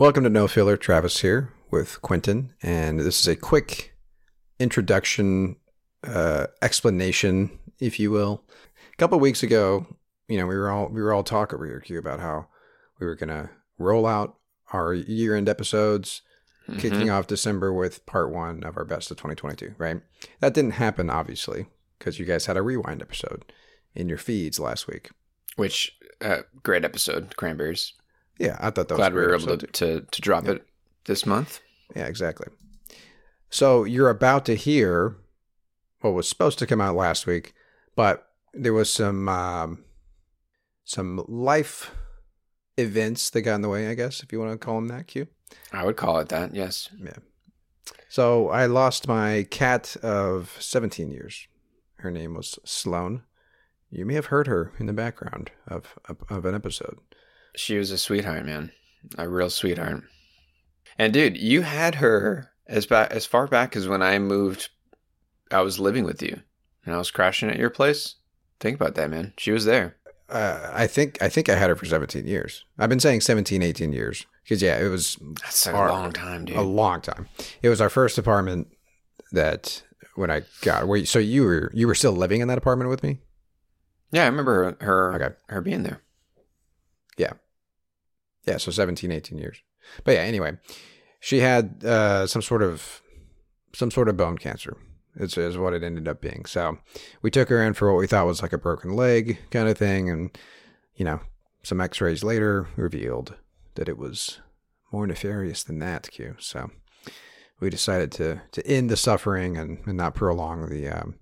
Welcome to No Filler. Travis here with Quentin, and this is a quick introduction, uh, explanation, if you will. A couple of weeks ago, you know, we were all we were all talk over here Q, about how we were gonna roll out our year-end episodes, Mm-hmm. kicking off December with part one of our best of 2022. Right? That didn't happen, obviously, because you guys had a rewind episode in your feeds last week. Which uh, great episode, Cranberries. Yeah, I thought that Glad was we were able to, to to drop it this month. Yeah, exactly. So you're about to hear what was supposed to come out last week, but there was some um, some life events that got in the way, I guess, if you want to call them that. Q. I would call it that. Yes. Yeah. So I lost my cat of 17 years. Her name was Sloane. You may have heard her in the background of of, of an episode. She was a sweetheart, man. A real sweetheart. And dude, you had her as back as far back as when I moved. I was living with you, and I was crashing at your place. Think about that, man. She was there. Uh, I think I think I had her for 17 years. I've been saying 17, 18 years because yeah, it was That's a long time, dude. a long time. It was our first apartment that when I got. You, so you were you were still living in that apartment with me? yeah, I remember her her, Okay. her being there. Yeah. So 17, 18 years. But yeah, anyway, she had uh, some sort of some sort of bone cancer. Is, is what it ended up being. So we took her in for what we thought was like a broken leg kind of thing, and you know, some X-rays later revealed that it was more nefarious than that. Q. So we decided to to end the suffering and, and not prolong the um,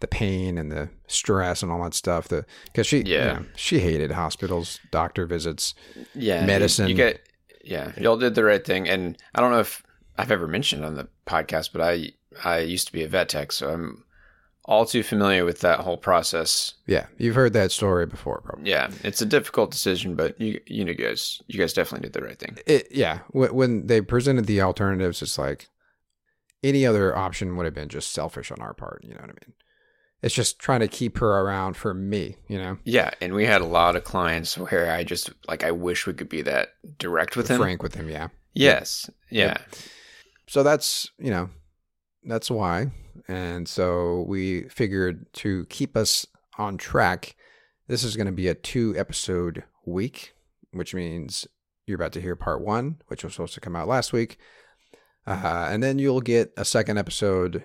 the pain and the stress and all that stuff. The because she you know, she hated hospitals, doctor visits. Yeah, Medicine. You, get yeah, y'all did the right thing, and I don't know if I've ever mentioned on the podcast, but I I used to be a vet tech, so I'm all too familiar with that whole process. Yeah, you've heard that story before, probably. Yeah, it's a difficult decision, but you you know guys you guys definitely did the right thing. It, yeah, when, when they presented the alternatives, it's like any other option would have been just selfish on our part. You know what I mean? It's just trying to keep her around for me. You know, Yeah, and we had a lot of clients where I just like I wish we could be that direct with him. frank with him. Yeah. Yes, yeah, So that's you know, that's why. And so we figured to keep us on track, this is going to be a two episode week, which means you're about to hear part one, which was supposed to come out last week. Uh, and then you'll get a second episode,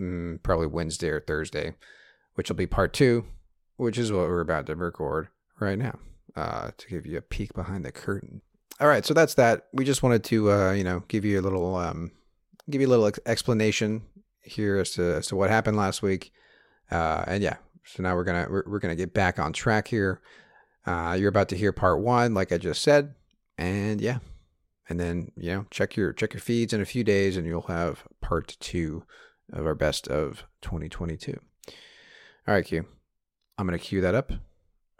mm, probably Wednesday or Thursday, which will be part two, which is what we're about to record right now uh, to give you a peek behind the curtain. All right, so that's that. We just wanted to, uh, you know, give you a little, um, give you a little ex- explanation here as to as to what happened last week, uh, and yeah. So now we're gonna we're, we're gonna get back on track here. Uh, you're about to hear part one, like I just said, and yeah, and then you know check your check your feeds in a few days, and you'll have part two of our best of 2022. All right, Q. I'm going to cue that up.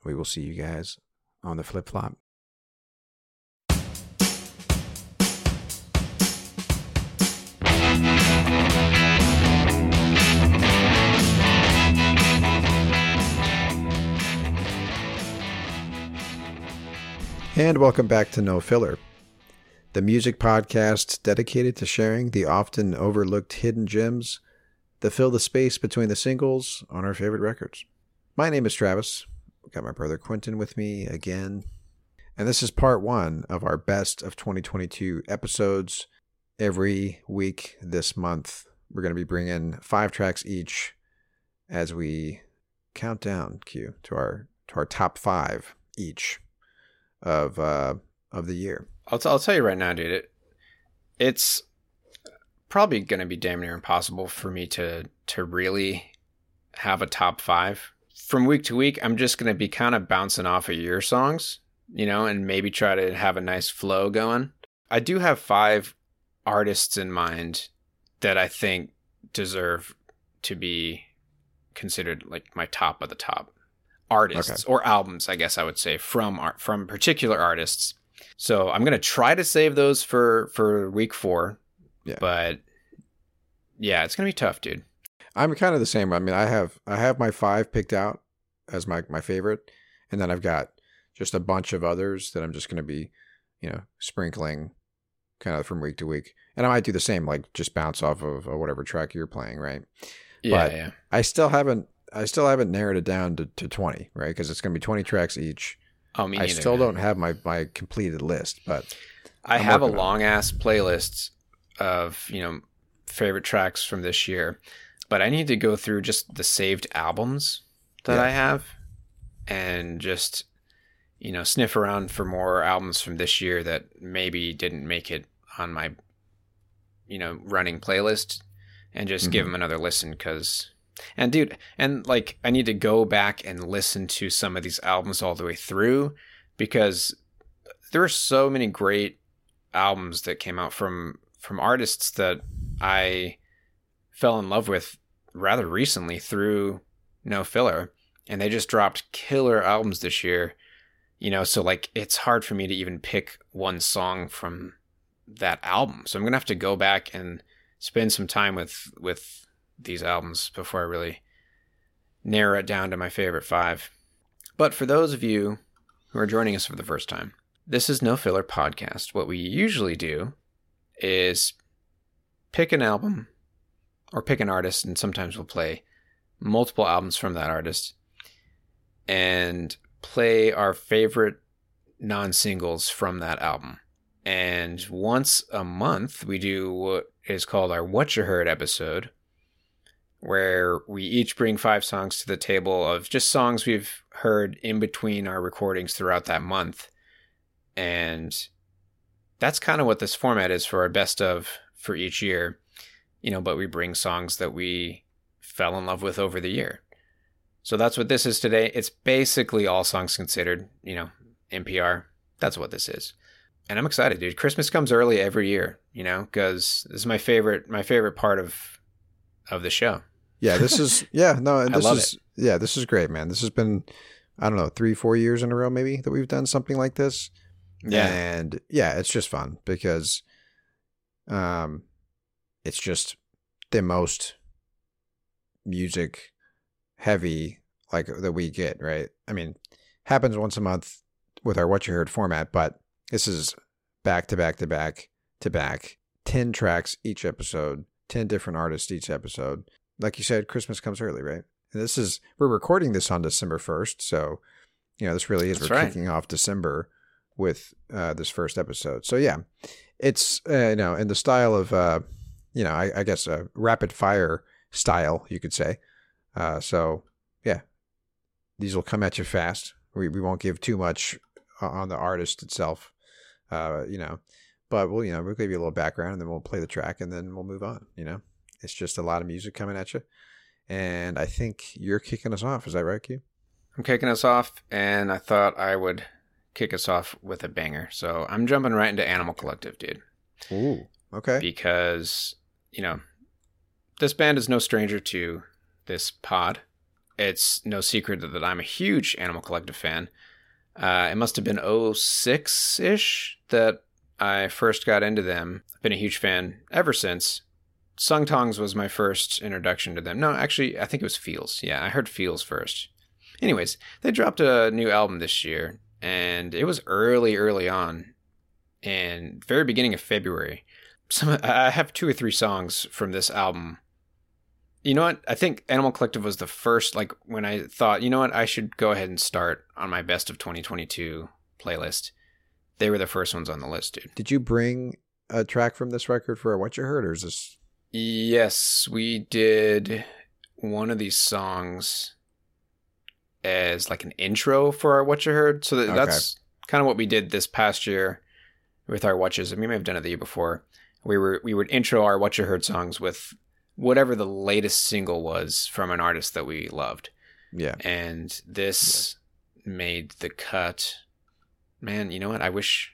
We will see you guys on the flip flop. And welcome back to No Filler the music podcast dedicated to sharing the often overlooked hidden gems that fill the space between the singles on our favorite records. My name is Travis. Got my brother Quentin with me again. And this is part one of our best of 2022 episodes. Every week this month, we're going to be bringing five tracks each as we count down Q to our to our top five each of uh of the year. I'll, t- I'll tell you right now, dude. It, it's probably going to be damn near impossible for me to to really have a top five from week to week. I'm just going to be kind of bouncing off of your songs, you know, and maybe try to have a nice flow going. I do have five artists in mind that I think deserve to be considered like my top of the top artists Okay. or albums, I guess I would say from art from particular artists. So I'm gonna try to save those for for week four. Yeah. But yeah, it's gonna be tough, dude. I'm kind of the same. I mean, I have I have my five picked out as my my favorite, and then I've got just a bunch of others that I'm just going to be, you know, sprinkling kind of from week to week. And I might do the same, like just bounce off of uh, whatever track you're playing, right? Yeah, But- yeah. I still haven't I still haven't narrowed it down to, to 20, right? Because it's going to be 20 tracks each. Oh, me I neither, still man. don't have my my completed list, but I I'm have a working on it. long ass playlist of, you know, favorite tracks from this year, but I need to go through just the saved albums that Yeah. I have and just, you know, sniff around for more albums from this year that maybe didn't make it on my, you know, running playlist and just give Mhm. them another listen because. And dude, and like I need to go back and listen to some of these albums all the way through because there are so many great albums that came out from from artists that I fell in love with rather recently through No Filler and they just dropped killer albums this year. You know, so like it's hard for me to even pick one song from that album. So I'm going to have to go back and spend some time with with these albums before I really narrow it down to my favorite 5. But for those of you who are joining us for the first time, this is No Filler Podcast. What we usually do is pick an album or pick an artist, and sometimes we'll play multiple albums from that artist and play our favorite non singles from that album. And once a month, we do what is called our What You Heard episode, where we each bring five songs to the table of just songs we've heard in between our recordings throughout that month. And that's kind of what this format is for our best of for each year. You know, but we bring songs that we fell in love with over the year. So that's what this is today. It's basically all songs considered, you know, NPR. That's what this is. And I'm excited, dude. Christmas comes early every year, you know, because this is my favorite my favorite part of of the show. Yeah, this is yeah, no, this love is yeah, this is great, man. This has been I don't know, 3 4 years in a row maybe that we've done something like this. Yeah, And yeah, it's just fun because um it's just the most music heavy like that we get, right? I mean, happens once a month with our what you heard format, but this is back to back to back to back, 10 tracks each episode, 10 different artists each episode. Like you said, Christmas comes early, right? And this is we're recording this on December 1st, so you know, this really is That's we're right. kicking off December with uh, this first episode. So yeah, it's uh, you know in the style of uh, you know I, I guess a rapid fire style you could say. Uh, so yeah, these will come at you fast. We we won't give too much on the artist itself, uh, you know, but we'll you know we'll give you a little background and then we'll play the track and then we'll move on. You know, it's just a lot of music coming at you, and I think you're kicking us off. Is that right, Q? I'm kicking us off, and I thought I would kick us off with a banger. So I'm jumping right into Animal Collective, dude, Ooh, okay. because you know this band is no stranger to this pod. It's no secret that I'm a huge Animal Collective fan. Uh, it must have been 06 ish that I first got into them. I've been a huge fan ever since. Sung Tongs was my first introduction to them. No, actually, I think it was Feels. Yeah, I heard Feels first. Anyways, they dropped a new album this year, and it was early, early on, and very beginning of February. Some I have two or three songs from this album. You know what? I think Animal Collective was the first. Like when I thought, you know what, I should go ahead and start on my best of 2022 playlist. They were the first ones on the list, dude. Did you bring a track from this record for what you heard, or is this? Yes, we did one of these songs as like an intro for our What You Heard. So that, Okay. that's kind of what we did this past year with our watches. I mean, we may have done it the year before. We were we would intro our What You Heard songs with whatever the latest single was from an artist that we loved. Yeah. And this made the cut. Man, you know what? I wish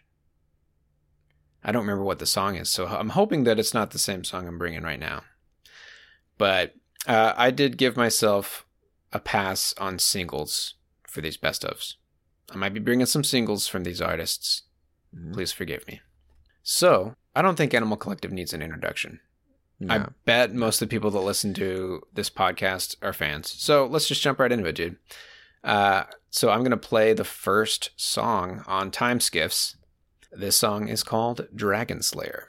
I don't remember what the song is, so I'm hoping that it's not the same song I'm bringing right now. But uh, I did give myself a pass on singles for these best ofs. I might be bringing some singles from these artists. Mhm. Please forgive me. So I don't think Animal Collective needs an introduction. I bet most of the people that listen to this podcast are fans. So let's just jump right into it, dude. Uh, so I'm going to play the first song on Time Skiffs. This song is called Dragon Slayer.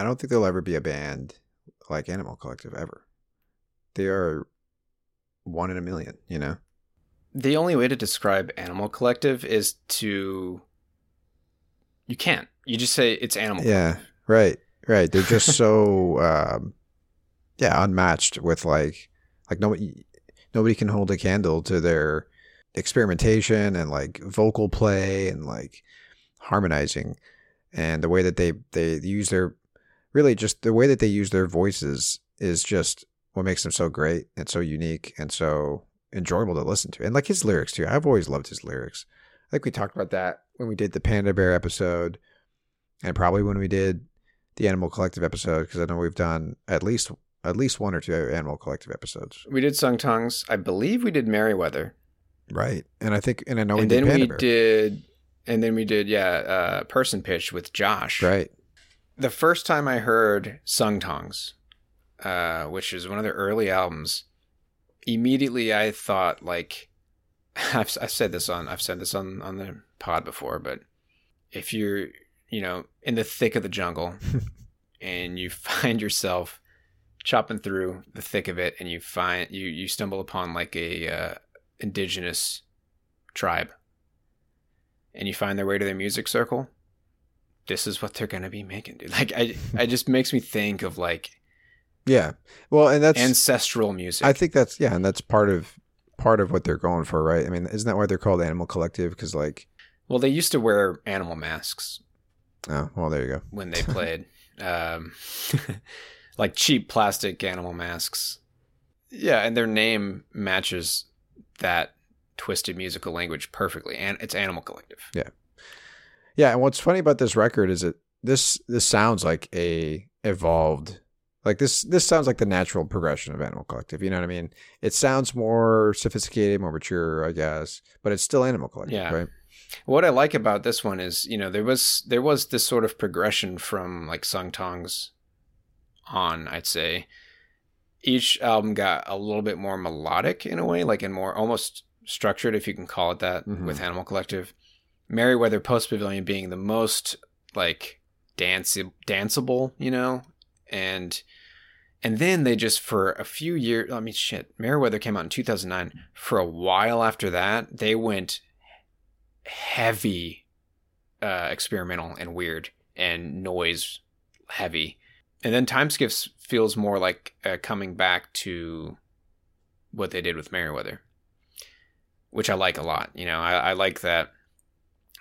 I don't think there'll ever be a band like Animal Collective ever. They are one in a million, you know? The only way to describe Animal Collective is to. You can't. You just say it's Animal Yeah, right, right. They're just so, um, yeah, unmatched with like, like nobody, nobody can hold a candle to their experimentation and like vocal play and like harmonizing and the way that they they use their really just the way that they use their voices is just what makes them so great and so unique and so enjoyable to listen to and like his lyrics too. I've always loved his lyrics. I think we talked about that when we did the panda bear episode and probably when we did the animal collective episode because i know we've done at least at least one or two animal collective episodes. We did Sung Tongs. I believe we did Merriweather. right and i think and i know we and did then we bear. did and then we did yeah uh person pitch with josh. Right the first time i heard sung tongs uh which is one of their early albums immediately i thought like I've, I've said this on i've said this on on the pod before but if you're you know in the thick of the jungle and you find yourself chopping through the thick of it and you find you you stumble upon like a uh, indigenous tribe and you find their way to their music circle, this is what they're gonna be making, dude. Like I, it just makes me think of like Yeah. Well, and that's ancestral music. I think that's yeah, and that's part of part of what they're going for, right? I mean, isn't that why they're called Animal Collective? Because like, well, they used to wear animal masks oh, well, there you go. when they played, um, like cheap plastic animal masks. Yeah, and their name matches that twisted musical language perfectly, and it's Animal Collective. Yeah, and what's funny about this record is that this this sounds like a evolved like this this sounds like the natural progression of Animal Collective. You know what I mean? It sounds more sophisticated, more mature, I guess, but it's still Animal Collective, Yeah. right? What I like about this one is, you know, there was there was this sort of progression from like Sung Tongs on, I'd say. Each album got a little bit more melodic in a way, like and more almost structured, if you can call it that, Mhm. with Animal Collective. Merriweather Post Pavilion being the most like dance danceable, you know, and and then they just for a few years, I mean, shit, Merriweather came out in two thousand nine. For a while after that, they went heavy uh, experimental and weird and noise heavy. And then Time Skiffs feels more like uh, coming back to what they did with Merriweather, which I like a lot. You know, I, I like that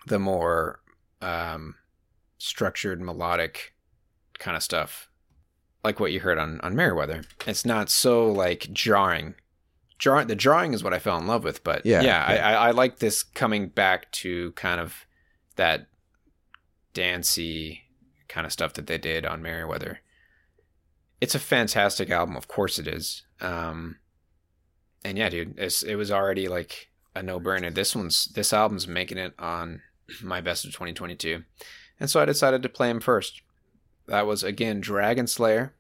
the more um, structured, melodic kind of stuff, like what you heard on on Merriweather. It's not so like jarring. Jar- the drawing is what I fell in love with, but Yeah, yeah, yeah. I, I, I like this coming back to kind of that dancey kind of stuff that they did on Merriweather. It's a fantastic album, of course it is. Um, and yeah, dude, it's, it was already like a no brainer. This one's this album's making it on my best of 2022, and so I decided to play him first. That was again Dragon Slayer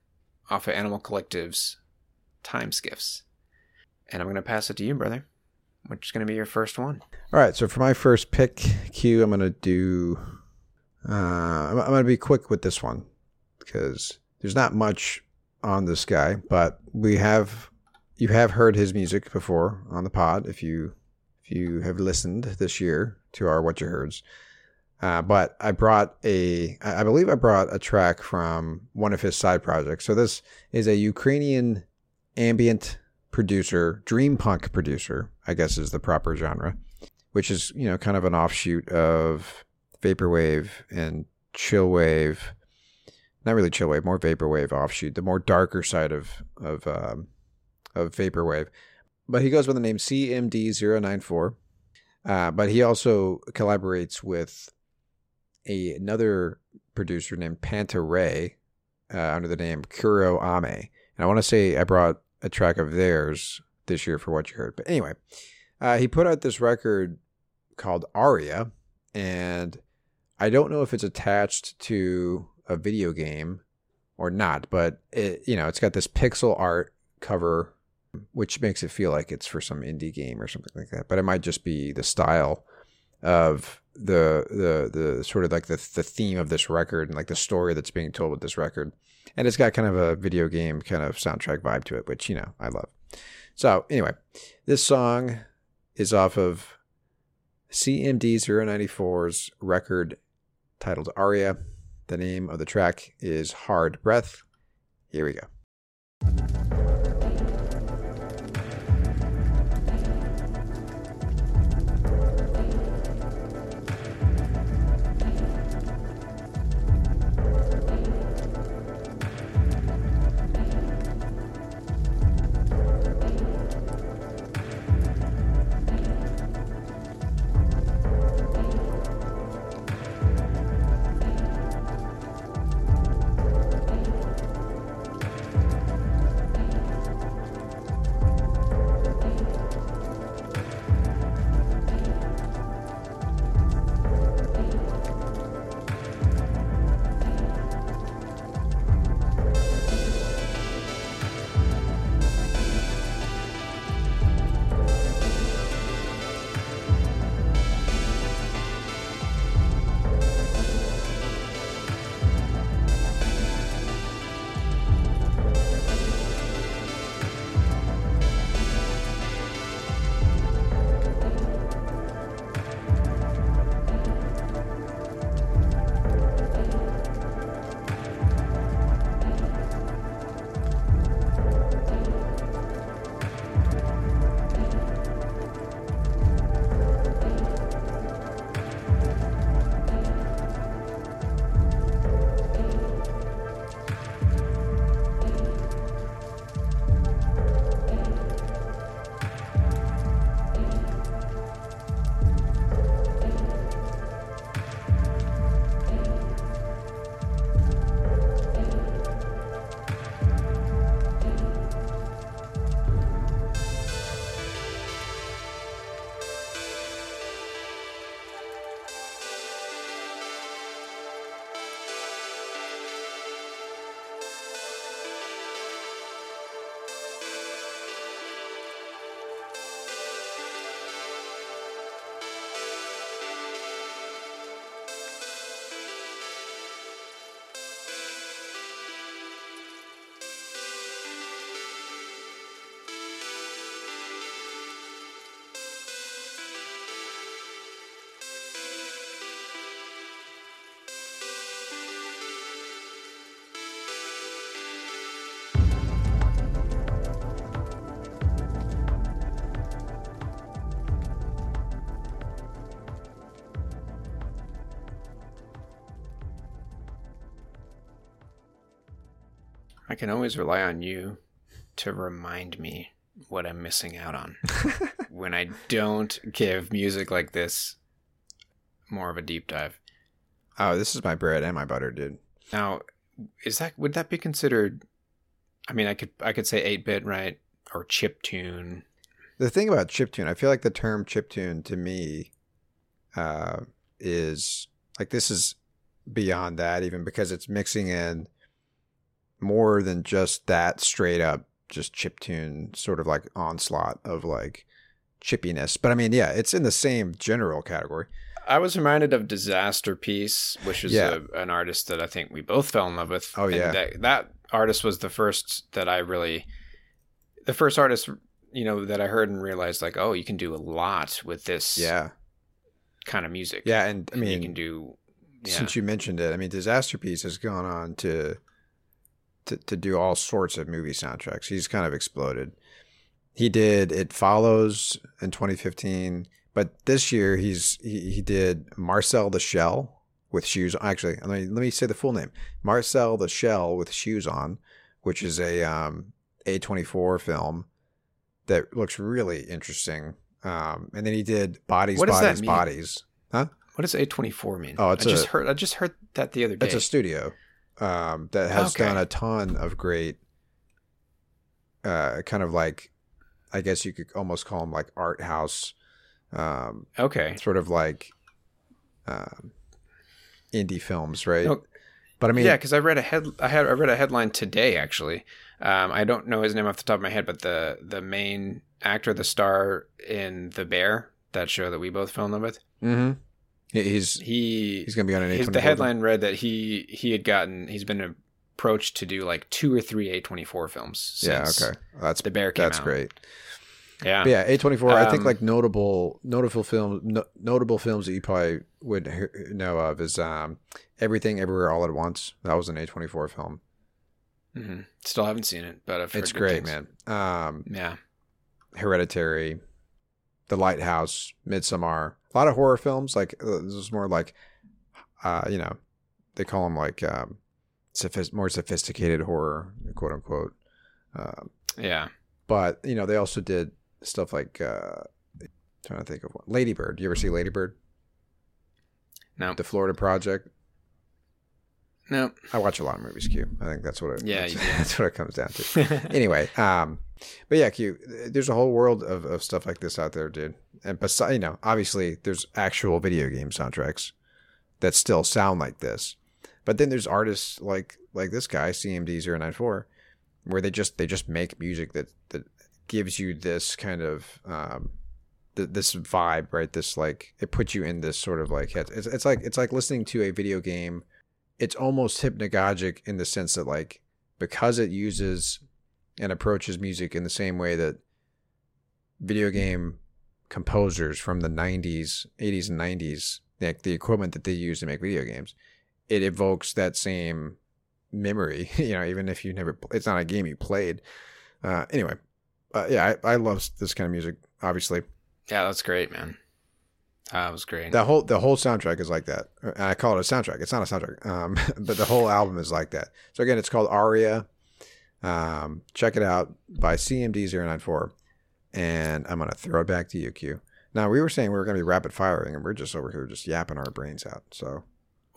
off of Animal Collective's Time Skiffs, and I'm gonna pass it to you, brother. Which is gonna be your first one? All right, so for my first pick, Q, I'm gonna do. Uh, I'm, I'm gonna be quick with this one because there's not much on this guy, but we have you have heard his music before on the pod if you if you have listened this year to our What You Heards. Uh, but I brought a, I believe I brought a track from one of his side projects. So this is a Ukrainian ambient producer, dream punk producer, I guess is the proper genre, which is you know kind of an offshoot of vaporwave and chillwave. Not really chillwave, more vaporwave offshoot, the more darker side of of um, of vaporwave. But he goes by the name CMD094. Uh, but he also collaborates with a, another producer named Panta Ray uh, under the name Kuro Ame. And I want to say I brought a track of theirs this year for what you heard. But anyway, uh, he put out this record called Aria, and I don't know if it's attached to a video game or not, but it you know it's got this pixel art cover, which makes it feel like it's for some indie game or something like that. But it might just be the style of the the the sort of like the the theme of this record and like the story that's being told with this record. And it's got kind of a video game kind of soundtrack vibe to it, which you know I love. So anyway, this song is off of CMD094's record titled Aria. The name of the track is Hard Breath. Here we go. Can always rely on you to remind me what I'm missing out on when I don't give music like this more of a deep dive. Oh, this is my bread and my butter, dude. Now, is that would that be considered? I mean, I could I could say eight bit, right, or chip tune. The thing about chip tune, I feel like the term chip tune to me uh, is like this is beyond that, even because it's mixing in more than just that straight up just chiptune sort of like onslaught of like chippiness. But I mean, yeah, it's in the same general category. I was reminded of Disasterpeace, which is Yeah. a, an artist that I think we both fell in love with. Oh, And yeah. that, that artist was the first that I really, the first artist you know that I heard and realized like, oh, you can do a lot with this Yeah. kind of music. Yeah. And I mean, you can do. Yeah. since you mentioned it, I mean, Disasterpeace has gone on to, to to do all sorts of movie soundtracks. He's kind of exploded. He did It Follows in 2015, but this year he's he, he did Marcel the Shell with shoes. Actually, let me let me say the full name: Marcel the Shell with shoes on, which is a um, A24 film that looks really interesting. Um, and then he did Bodies, What Bodies? Bodies. Huh? What does A twenty four mean? Oh, it's I just heard. I just heard that the other day. It's a studio um, that has Okay. done a ton of great, uh, kind of like, I guess you could almost call them like art house, um, okay. sort of like um, indie films, right? No, but I mean, yeah, because I read a head. I had I read a headline today actually. Um, I don't know his name off the top of my head, but the the main actor, the star in The Bear, that show that we both fell in love with, mhm. He- he's he he's gonna be on an his, A24 the headline read that he he had gotten he's been approached to do like two or three A twenty four films. Yeah, okay, that's The Bear that's out. great. Yeah, But yeah, A twenty four. I think Um, like notable notable films no, notable films that you probably would know of is um, Everything Everywhere All at Once. That was an A twenty four film. hmm Still haven't seen it, but I've heard It's great, things. man. Um, Yeah, Hereditary, The Lighthouse, Midsommar. A lot of horror films. Like uh, this is more like, uh, you know, they call them like um, sophis- more sophisticated horror, quote unquote. Um, yeah. but you know, they also did stuff like uh, I'm trying to think of one. Ladybird. You ever see Ladybird? No, The Florida Project. No. I watch a lot of movies, Q. I think that's what it. Yeah, that's, that's what it comes down to. anyway, um, but yeah, Q. There's a whole world of, of stuff like this out there, dude. And besides, you know, obviously, there's actual video game soundtracks that still sound like this. But then there's artists like like this guy, CMD 094 where they just they just make music that that gives you this kind of um, th- this vibe, right? This like it puts you in this sort of like. It's, it's like it's like listening to a video game. It's almost hypnagogic in the sense that like because it uses and approaches music in the same way that video game composers from the 90s 80s and 90s like the equipment that they use to make video games it evokes that same memory you know even if you never it's not a game you played uh anyway uh, yeah I, I love this kind of music obviously Yeah, that's great, man. That was great. the whole the whole soundtrack is like that i call it a soundtrack it's not a soundtrack um but the whole album is like that so again it's called aria um check it out by cmd094 and i'm gonna throw it back to you q now we were saying we were gonna be rapid firing and we're just over here just yapping our brains out so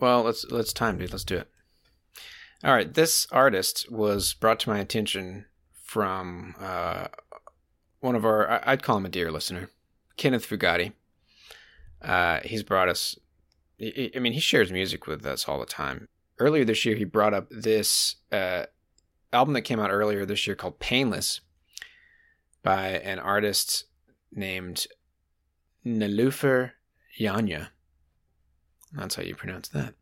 Well, let's let's time, dude. Let's do it. All right, this artist was brought to my attention from uh, one of our. I'd call him a dear listener, Kenneth Fugatti. Uh, he's brought us. I mean, he shares music with us all the time. Earlier this year, he brought up this uh, album that came out earlier this year called "Painless" by an artist named Nilufer Yanya. That's how you pronounce that.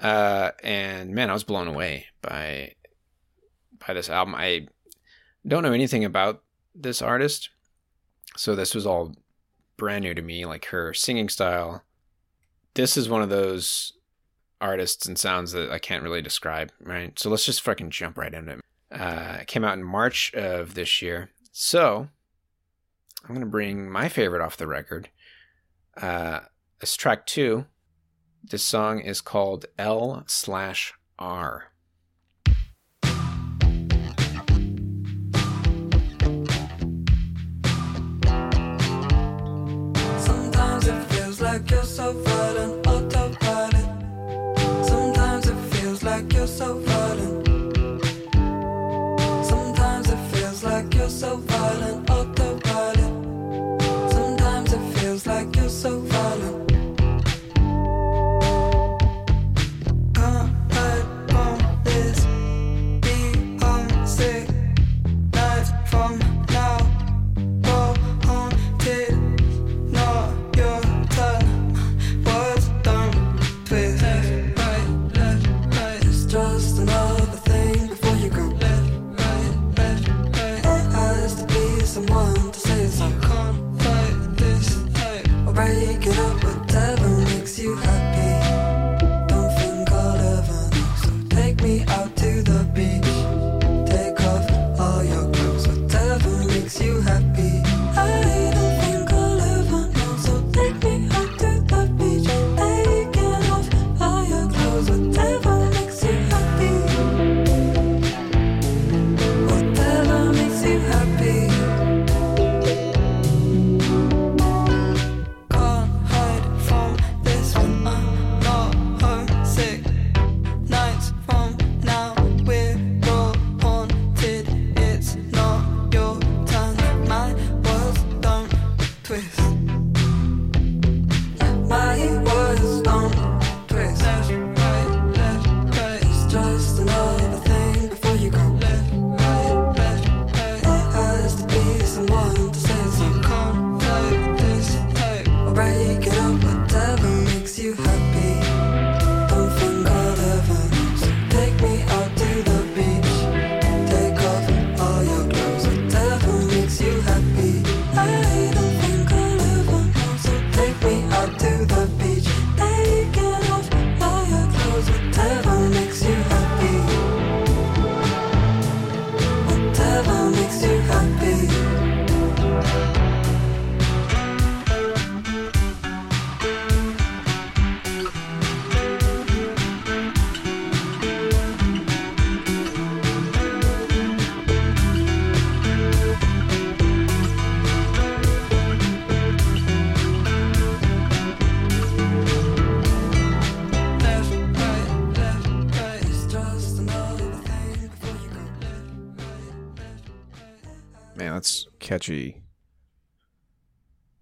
Uh, and man, I was blown away by by this album. I don't know anything about this artist, so this was all brand new to me. Like her singing style. This is one of those artists and sounds that I can't really describe. Right. So let's just fucking jump right into it. Uh, it came out in March of this year. So I'm gonna bring my favorite off the record. Uh, it's track two. This song is called L slash R. so violent, oh, autopilot. Sometimes it feels like you're so.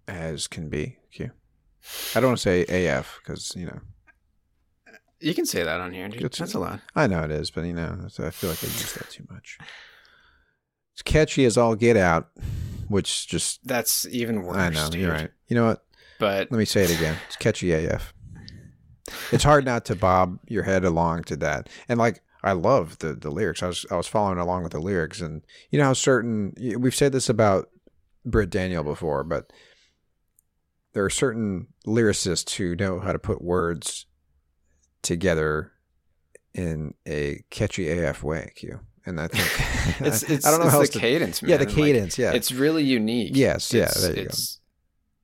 As can be. Q. I don't want to say AF because you know You can say that on here, dude. It's- That's a lot. I know it is, but you know I feel like I use that too much. It's catchy as all get out, which just That's even worse. I know dude. you're right. You know what? But Let me say it again. It's catchy AF. It's hard not to bob your head along to that. And like I love the the lyrics. I was I was following along with the lyrics and you know how certain we've said this about Britt Daniel before, but there are certain lyricists who know how to put words together in a catchy AF way, Q. And I think it's it's, I don't know how the to, cadence, man. Yeah, the Like, cadence, yeah. It's really unique. Yes, yeah, It's- there you go.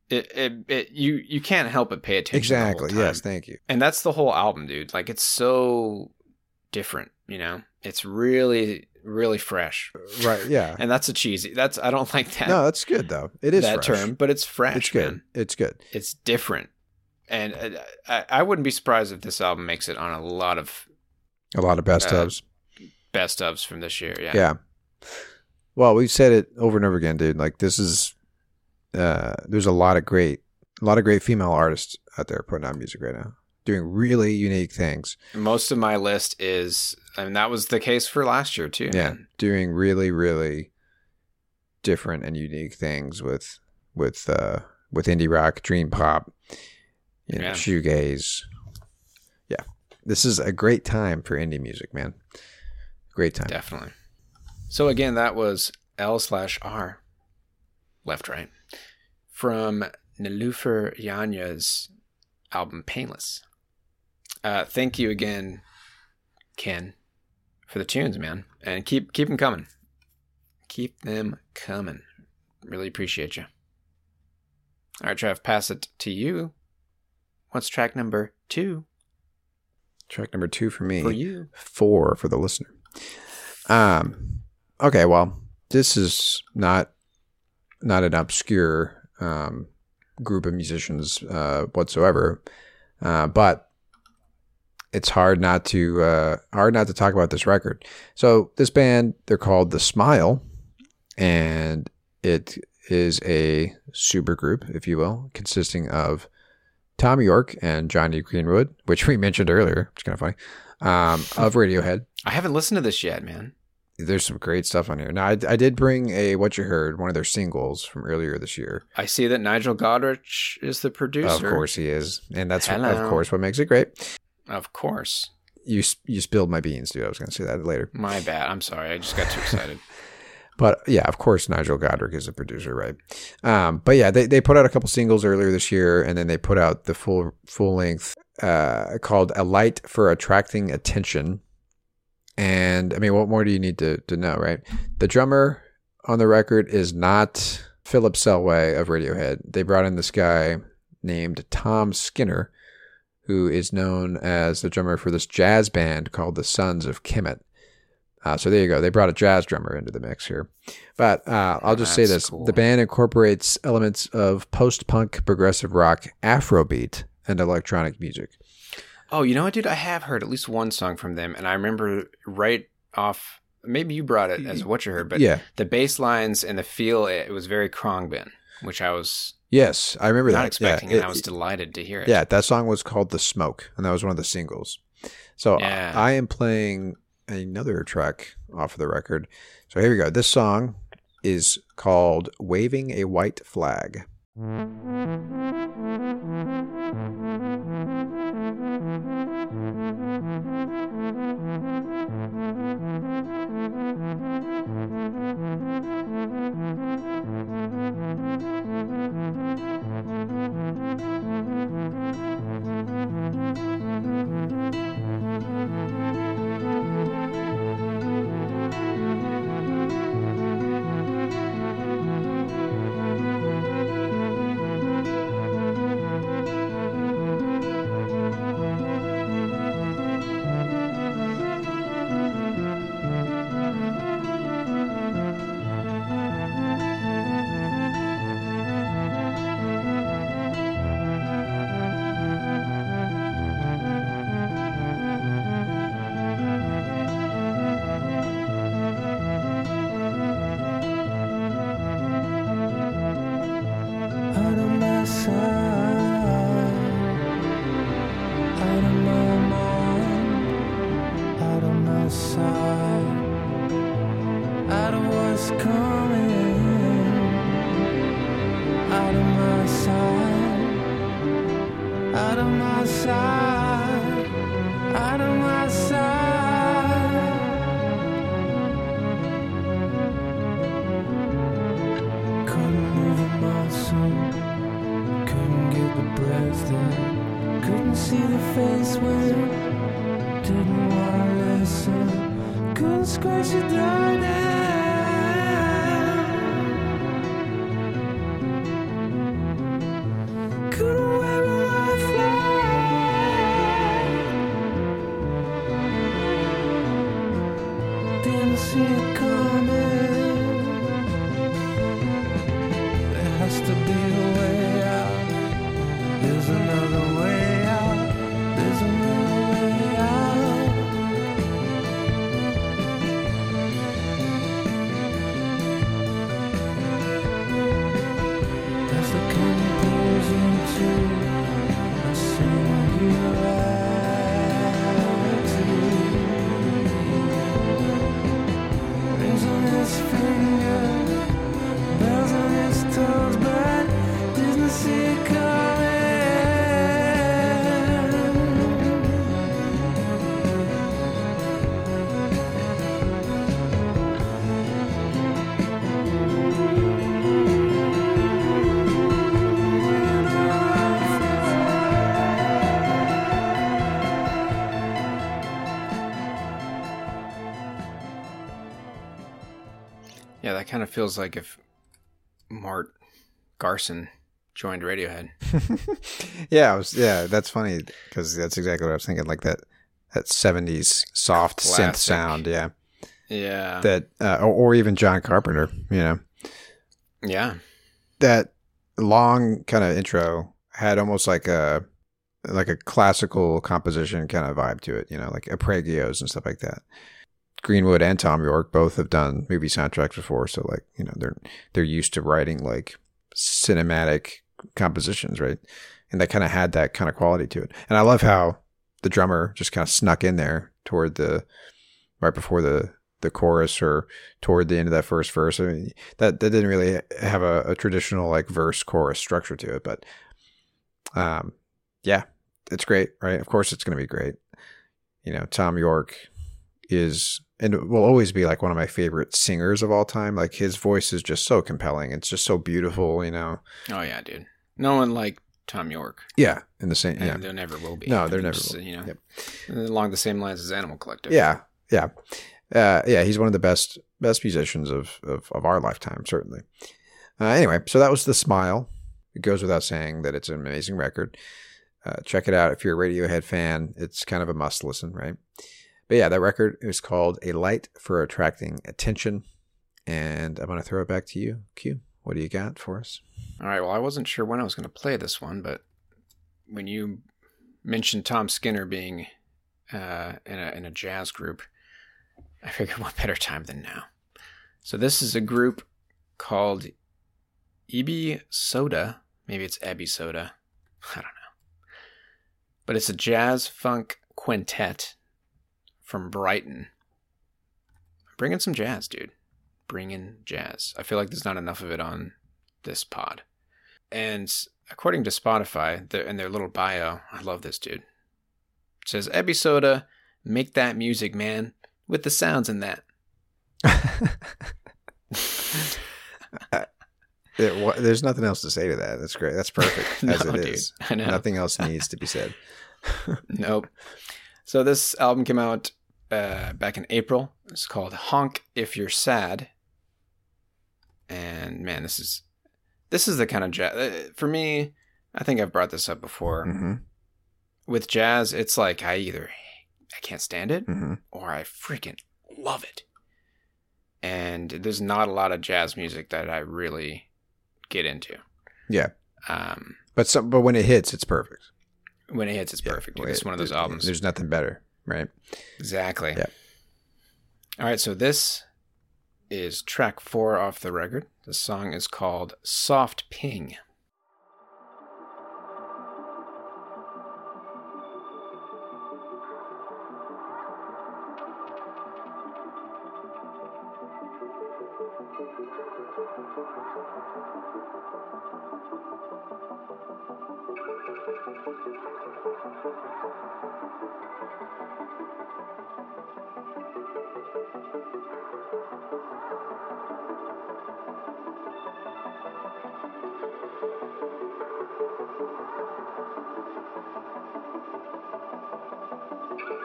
It, it, it, you you can't help but pay attention. exactly. Yes, thank you. and that's the whole album, dude. Like it's so different, you know. It's really really fresh, Right, yeah. and that's a cheesy. That's I don't like that No, that's good though. It is that fresh. term, but it's fresh. It's good. man. It's good. It's different, and uh, I, I wouldn't be surprised if this album makes it on a lot of A lot of best Uh, ofs. best ofs from this year. Yeah, Yeah. Well, we've said it over and over again, dude. Like this is uh there's a lot of great a lot of great female artists out there putting out music right now. Doing really unique things. Most of my list is, I mean, that was the case for last year too. Yeah. man. Doing really, really different and unique things with with uh with indie rock, dream pop, you know, Yeah. shoegaze. Yeah. This is a great time for indie music, man. Great time. Definitely. So again, that was L slash R, left right, from Nilufer Yanya's album Painless. Uh, thank you again, Ken, for the tunes, man, and keep keep them coming. Keep them coming. Really appreciate you. All right, Trev, pass it to you. What's track number two Track number two for me. for you? four for the listener. Um, okay, well, this is not not an obscure um, group of musicians uh, whatsoever, uh, but it's hard not to uh, hard not to talk about this record. So this band, they're called The Smile, and it is a super group, if you will, consisting of Thom Yorke and Jonny Greenwood, which we mentioned earlier, which is kind of funny, um, of Radiohead. I haven't listened to this yet, man. There's some great stuff on here. Now, I, I did bring a What You Heard, one of their singles from earlier this year. I see that Nigel Godrich is the producer. Of course he is, and that's Hello. of course what makes it great. Of course. You you spilled my beans, dude. I was going to say that later, My bad. I'm sorry. I just got too excited. but yeah, of course Nigel Godrich is a producer, right? Um, but yeah, they they put out a couple singles earlier this year, and then they put out the full full length uh, called "A Light for Attracting Attention." And I mean, what more do you need to to know, right? The drummer on the record is not Philip Selway of Radiohead. They brought in this guy named Tom Skinner, who is known as the drummer for this jazz band called the Sons of Kemet. Uh, so there you go. They brought a jazz drummer into the mix here. But uh, I'll just say this: cool. the band incorporates elements of post-punk, progressive rock, Afrobeat, and electronic music. Oh, you know what, dude? I have heard at least one song from them, and I remember right off. Maybe you brought it as what you heard, but yeah. the bass lines and the feel, it, it was very Khruangbin, which I was Yes, I remember not that. expecting, yeah, and it- I was delighted to hear it. Yeah, that song was called "The Smoke," and that was one of the singles. So Yeah. I am playing another track off of the record. So here we go. This song is called "Waving a White Flag." that kind of feels like if Mort Garson joined Radiohead. yeah, was. Yeah, that's funny because that's exactly what I was thinking. Like that that seventies soft synth sound. Yeah, Yeah. that uh, or, or even John Carpenter. You know, yeah. that long kind of intro had almost like a like a classical composition kind of vibe to it. You know, like arpeggios and stuff like that. Greenwood and Thom Yorke both have done movie soundtracks before, so like you know they're they're used to writing like cinematic compositions, right? And that kind of had that kind of quality to it. And I love how the drummer just kind of snuck in there toward the right before the the chorus or toward the end of that first verse. I mean, that that didn't really have a, a traditional like verse chorus structure to it, but um, yeah, it's great, right? Of course, it's going to be great. You know, Thom Yorke is and will always be like one of my favorite singers of all time. Like his voice is just so compelling. It's just so beautiful, you know. Oh yeah, dude. No one like Thom Yorke. Yeah, in the same. And Yeah, there never will be. No, there never Just, will. You know, Yep. along the same lines as Animal Collective. yeah, yeah, uh, yeah. He's one of the best best musicians of of, of our lifetime, certainly. Uh, anyway, so that was the smile. It goes without saying that it's an amazing record. Uh, check it out if you're a Radiohead fan. It's kind of a must listen, right? But yeah, that record is called "A Light for Attracting Attention," and I'm gonna throw it back to you, Q. What do you got for us? All right. Well, I wasn't sure when I was going to play this one, but when you mentioned Tom Skinner being uh, in a in a jazz group, I figured what better time than now. So this is a group called Ebi Soda. Maybe it's Ebby Soda. I don't know. But it's a jazz funk quintet from Brighton. Bring in some jazz, dude. Bring in jazz. I feel like there's not enough of it on this pod. And according to Spotify, their, in their little bio, I love this dude. It says, Ebby Soda, make that music, man, with the sounds in that. It, wha- there's nothing else to say to that. That's great. That's perfect as No, it dude. is. I know. Nothing else needs to be said. nope. So this album came out uh, back in April. It's called Honk If You're Sad. And man, this is this is the kind of jazz uh, for me. I think I've brought this up before. hmm With jazz, it's like I either I can't stand it hmm or I freaking love it. And there's not a lot of jazz music that I really get into. Yeah, Um, but some, but when it hits, it's perfect. when it hits, it's Yeah, perfect. It's it- one of those albums. There's nothing better, right? Exactly. Yeah. All right, so this is track four off the record. The song is called Soft Ping.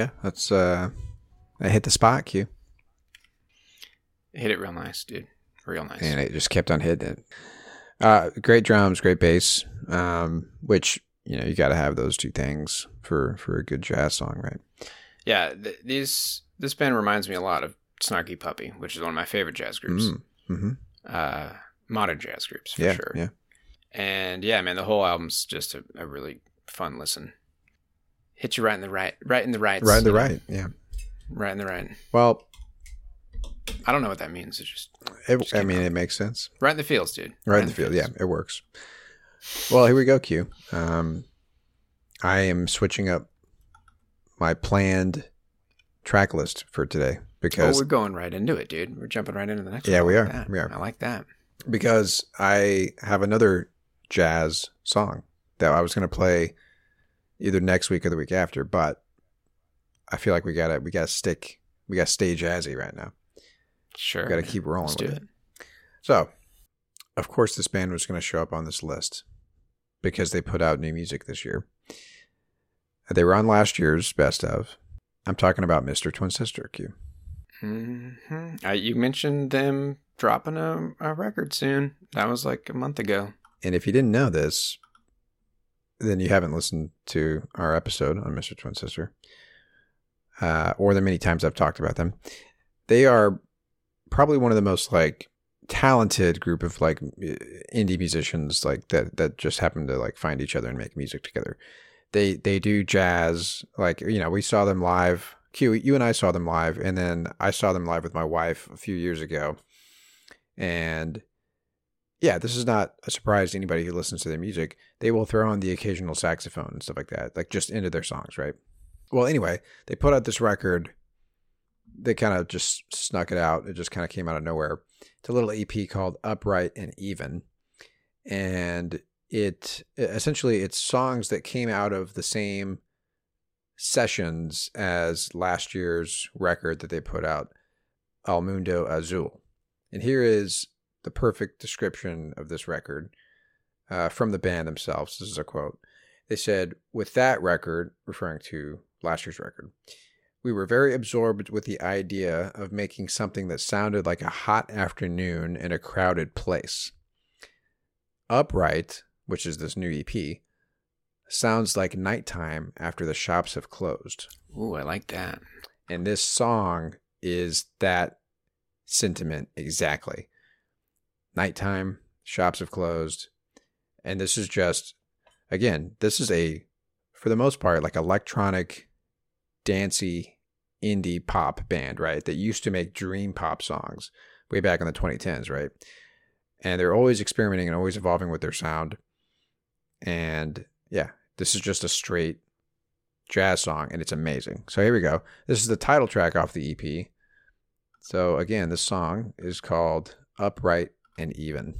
Yeah, that's uh, I hit the spot, cue. Hit it real nice, dude. Real nice. and it just kept on hitting it. Uh, great drums, great bass. Um, which you know you got to have those two things for for a good jazz song, right? yeah, th- these this band reminds me a lot of Snarky Puppy, which is one of my favorite jazz groups. Mm, mm-hmm. Uh, modern jazz groups for Yeah, sure. yeah. And yeah, man, the whole album's just a, a really fun listen. Hit you right in the right, right in the right, Right, in the right, yeah. right in the right. Well, I don't know what that means. It's just it, Just I mean, going. it makes sense. right in the fields, dude. Right in the field, yeah, it works. Well, here we go, Q. Um, I am switching up my planned track list for today Oh, because we're going right into it, dude. We're jumping right into the next. Yeah, one. we like are. that. We are. I like that. because I have another jazz song that I was going to play either next week or the week after, but I feel like we got to we got to stick we got to stay jazzy right now. Sure. We got to keep rolling Let's with it. it. So, of course, this band was going to show up on this list because they put out new music this year. They were on last year's best of. I'm talking about Mr. Twin Sister Q. hmm Uh, you mentioned them dropping a, a record soon. That was like a month ago. And if you didn't know this, then you haven't listened to our episode on Mr. Twin Sister, uh, or the many times I've talked about them. They are probably one of the most like talented group of like indie musicians like that that just happen to like find each other and make music together. They they do jazz like you know we saw them live. Q, you and I saw them live, and then I saw them live with my wife a few years ago, and yeah, this is not a surprise to anybody who listens to their music. They will throw on the occasional saxophone and stuff like that, like just into their songs, right? Well, anyway, they put out this record. They kind of just snuck it out. It just kind of came out of nowhere. It's a little EP called Upright and Even. And it essentially it's songs that came out of the same sessions as last year's record that they put out, Al Mundo Azul. And here is the perfect description of this record uh, from the band themselves. This is a quote. They said, with that record, referring to last year's record, we were very absorbed with the idea of making something that sounded like a hot afternoon in a crowded place. Upright, which is this new EP, sounds like nighttime after the shops have closed. Ooh, I like that. And this song is that sentiment exactly. Nighttime, shops have closed. And this is just, again, this is a, for the most part, like electronic, dancey, indie pop band, right? That used to make dream pop songs way back in the 2010s, right? And they're always experimenting and always evolving with their sound. And yeah, this is just a straight jazz song and it's amazing. So here we go. This is the title track off the EP. So again, this song is called Upright and Even.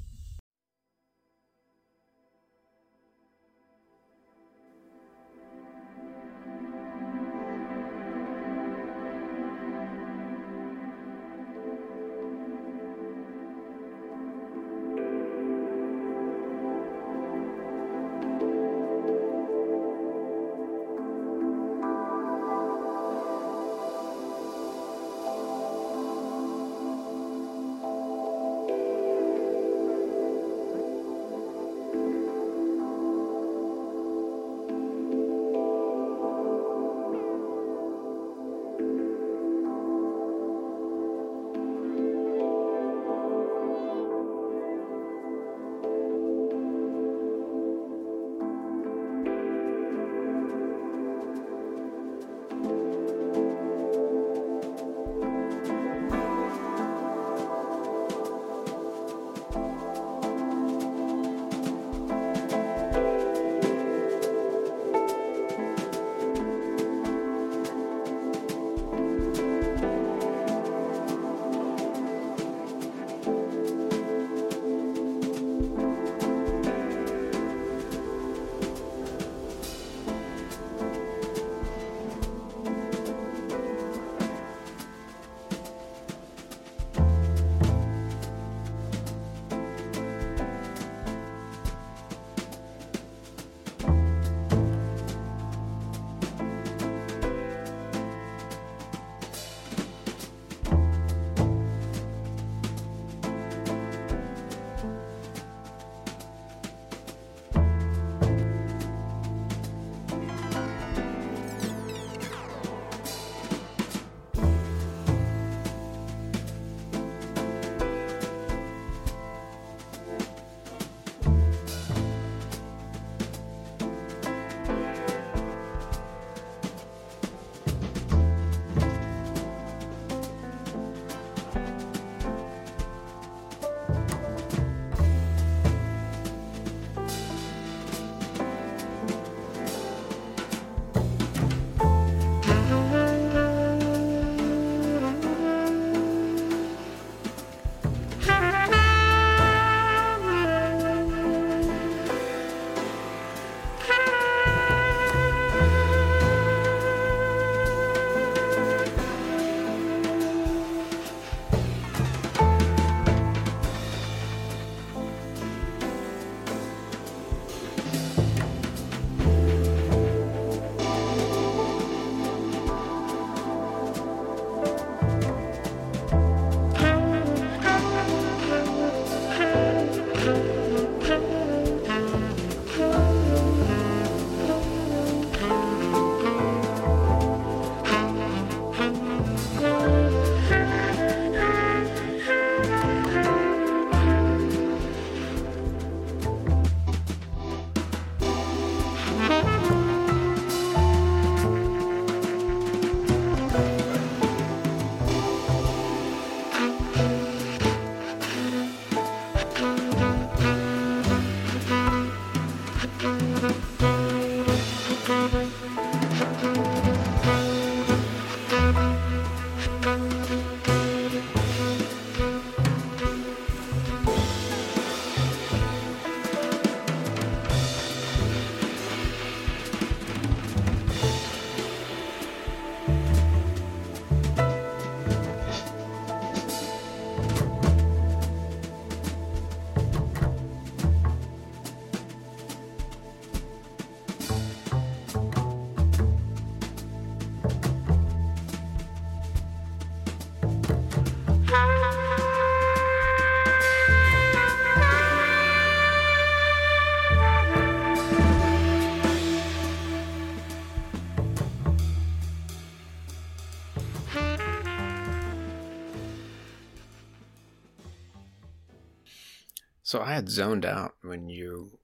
So I had zoned out when you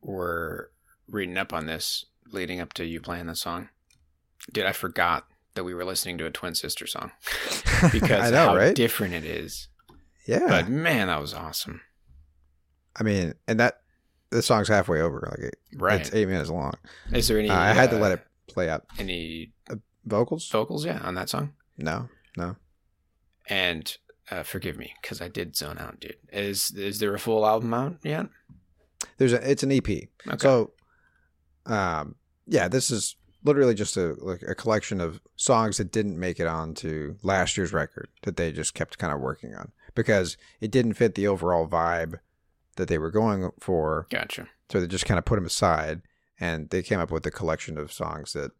were reading up on this, leading up to you playing the song. Dude, I forgot that we were listening to a twin sister song because I know, how right? different it is. Yeah. But man, that was awesome. I mean, and that the song's halfway over. Like it, Right. it's eight minutes long. Is there any? Uh, I had to uh, let it play out. Any Vocals? vocals? Yeah, on that song. No, no. And uh, forgive me because I did zone out, dude. Is is there a full album out yet? There's a. It's an EP. Okay. So, um, yeah, this is literally just a like a collection of songs that didn't make it onto last year's record that they just kept kind of working on because it didn't fit the overall vibe that they were going for. Gotcha. So they just kind of put them aside, and they came up with a collection of songs that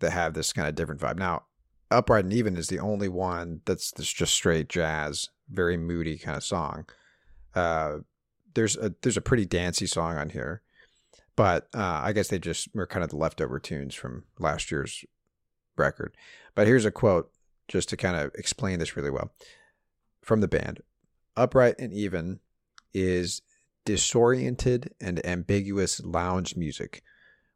that have this kind of different vibe. Now, Upright and Even is the only one that's, just straight jazz, very moody kind of song. Uh, there's a there's a pretty dancey song on here, but uh, I guess they just were kind of the leftover tunes from last year's record. But here's a quote just to kind of explain this really well from the band. Upright and Even is disoriented and ambiguous lounge music.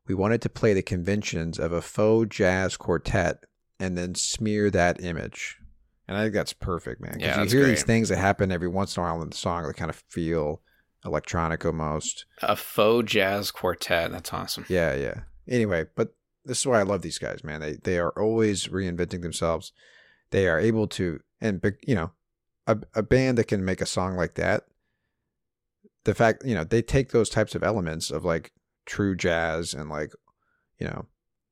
We wanted to play the conventions of a faux jazz quartet and then smear that image. And I think that's perfect, man. 'cause Yeah, you hear these things that happen every once in a while in the song that kind of feel electronic almost. A faux jazz quartet. That's awesome. Yeah, yeah. Anyway, but this is why I love these guys, man. They they are always reinventing themselves. They are able to, and you know, a a band that can make a song like that. The fact, you know, they take those types of elements of like true jazz and like, you know,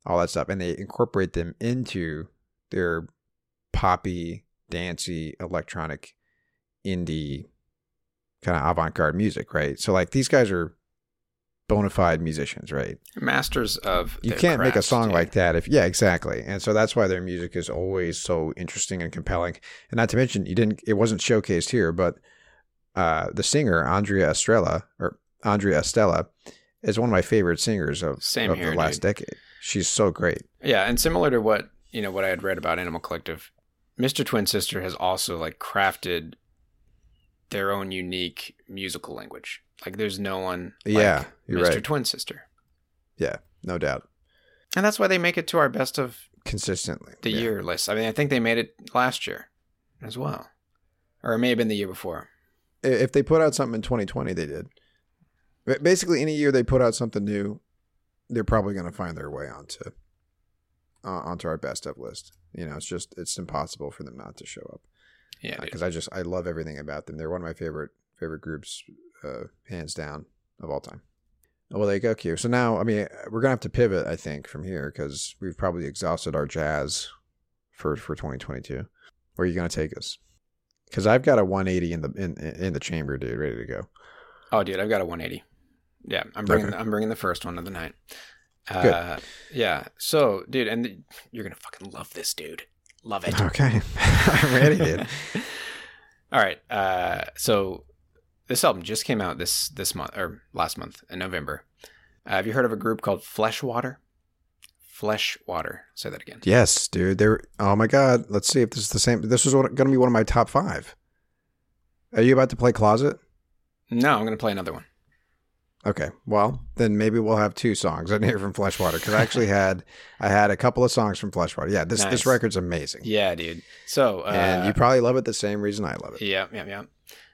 all that stuff, and they incorporate them into their poppy, dancey, electronic, indie kind of avant-garde music, right? So like these guys are bona fide musicians, right? Masters of. You can't make a song like that if yeah, exactly. And so that's why their music is always so interesting and compelling. And not to mention you didn't it wasn't showcased here, but uh the singer Andrea Estrella or Andrea Estella is one of my favorite singers of, Same of here, the last dude. decade. She's so great. Yeah, and similar to what you know, what I had read about Animal Collective, Mr. Twin Sister has also like crafted their own unique musical language. Like, there's no one. Like Yeah, you're Mr. right. Twin Sister, Yeah, no doubt. and that's why they make it to our best of Consistently. the yeah. year list. I mean, I think they made it last year as well, or it may have been the year before. If they put out something in 2020, they did. Basically, any year they put out something new, they're probably going to find their way onto uh, onto our best of list. You know, it's just it's impossible for them not to show up. Yeah, because I just I love everything about them. They're one of my favorite favorite groups, uh, hands down of all time. Oh, well, there you go, Q. So now, I mean, we're gonna have to pivot, I think, from here because we've probably exhausted our jazz for for 2022. Where are you gonna take us? Because I've got a 180 in the in in the chamber, dude, ready to go. Oh, dude, I've got a 180. Yeah, I'm bringing Okay. I'm bringing the first one of the night. Uh, yeah. So, dude, and th- you're gonna fucking love this, dude. Love it. Okay, I'm ready, dude. All right. Uh, so this album just came out this this month or last month in November. Uh, have you heard of a group called Fleshwater? Fleshwater. Say that again. Yes, dude. They're oh my god. Let's see if this is the same. This is gonna be one of my top five. Are you about to play Closet? No, I'm gonna play another one. Okay, well then maybe we'll have two songs in here from Fleshwater because I actually had I had a couple of songs from Fleshwater. Yeah, this Nice. this record's amazing, Yeah, dude. So, uh, and you probably love it the same reason I love it. Yeah, yeah, yeah.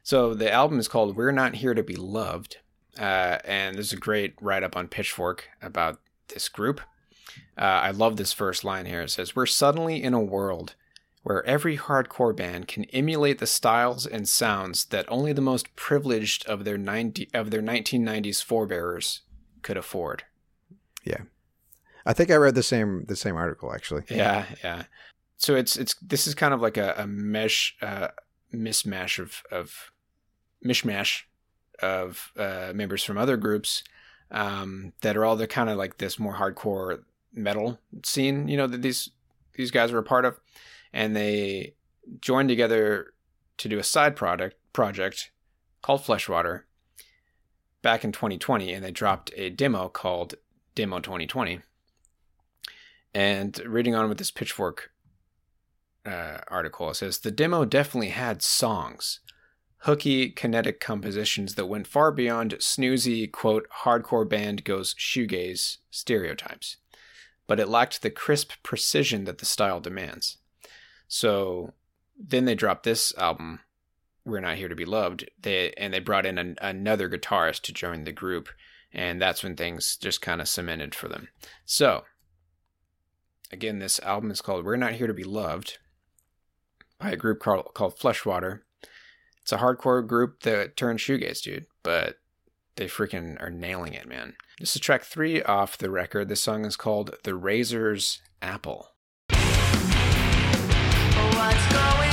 So the album is called "We're Not Here to Be Loved," uh, and there's a great write up on Pitchfork about this group. Uh, I love this first line here. It says, "We're suddenly in a world where every hardcore band can emulate the styles and sounds that only the most privileged of their 90 of their 1990s forebears could afford." Yeah. I think I read the same the same article actually. Yeah, yeah. So it's it's this is kind of like a, a mesh uh, mismatch of of mishmash of uh, members from other groups um, that are all the kind of like this more hardcore metal scene, you know, that these these guys are a part of, and they joined together to do a side product project called Fleshwater back in 2020, and they dropped a demo called Demo 2020. And reading on with this Pitchfork uh, article, it says the demo definitely had songs, hooky, kinetic compositions that went far beyond snoozy, quote, hardcore band goes shoegaze stereotypes. But it lacked the crisp precision that the style demands. So then they dropped this album, We're Not Here to Be Loved, they, and they brought in an, another guitarist to join the group, and that's when things just kind of cemented for them. So, again, this album is called We're Not Here to Be Loved by a group called, called Fleshwater. It's a hardcore group that turned shoegaze, dude, but they freaking are nailing it, man. This is track three off the record. This song is called The Razor's Apple. What's going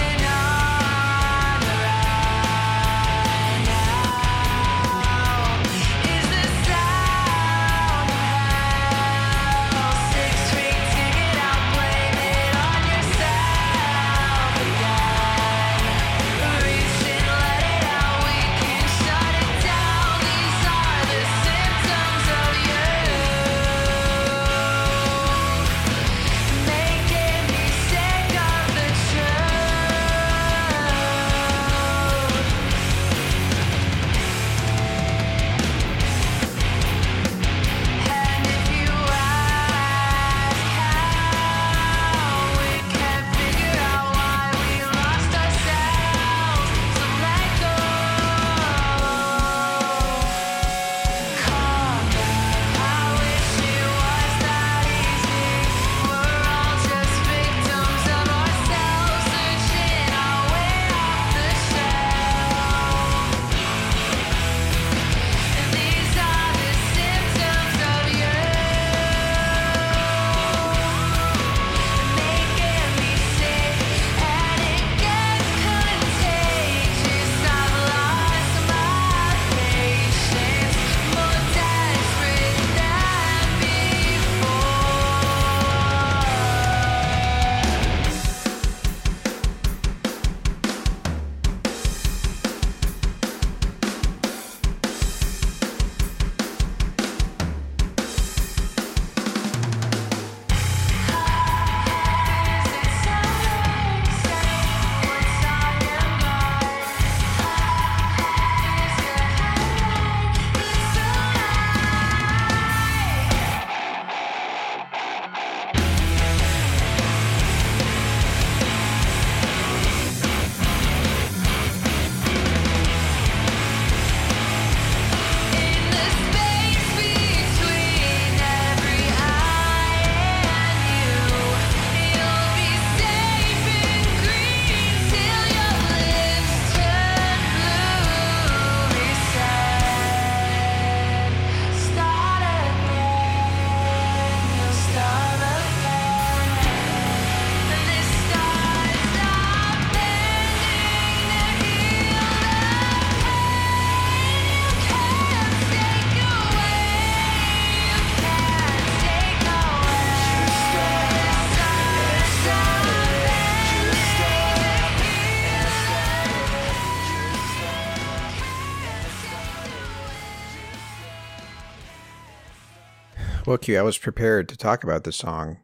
Well, I was prepared to talk about this song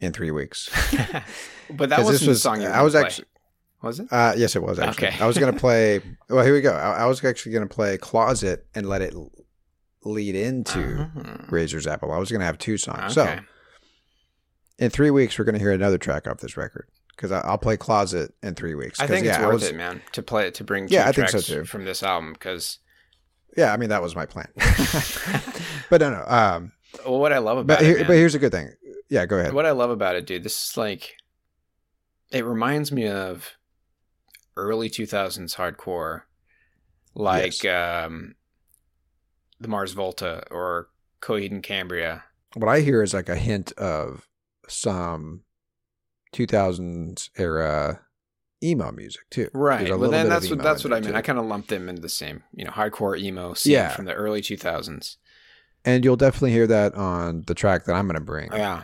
in three weeks. But that wasn't was- the song you I was play. actually- Was it? Uh, yes, it was actually. Okay. I was going to play. Well, here we go. I, I was actually going to play "Closet" and let it lead into Ah, "Razor's Apple." I was going to have two songs. okay. So, in three weeks, we're going to hear another track off this record because I'll play "Closet" in three weeks. I think it's yeah, worth was- it, man, to play it to bring two Yeah, I think so, too. from this album because Yeah, I mean that was my plan. but no, no. Um, well, what I love but about here, it, but here's a good thing. Yeah, go ahead. what I love about it, dude, this is like it reminds me of early 2000s hardcore like um the Mars Volta or Coheed and Cambria. what I hear is like a hint of some 2000s era emo music too. Right. A Well, little then that's what that's what I mean. I kind of lumped them into the same, you know, hardcore emo scene Yeah. from the early 2000s. And you'll definitely hear that on the track that I'm going to bring Yeah,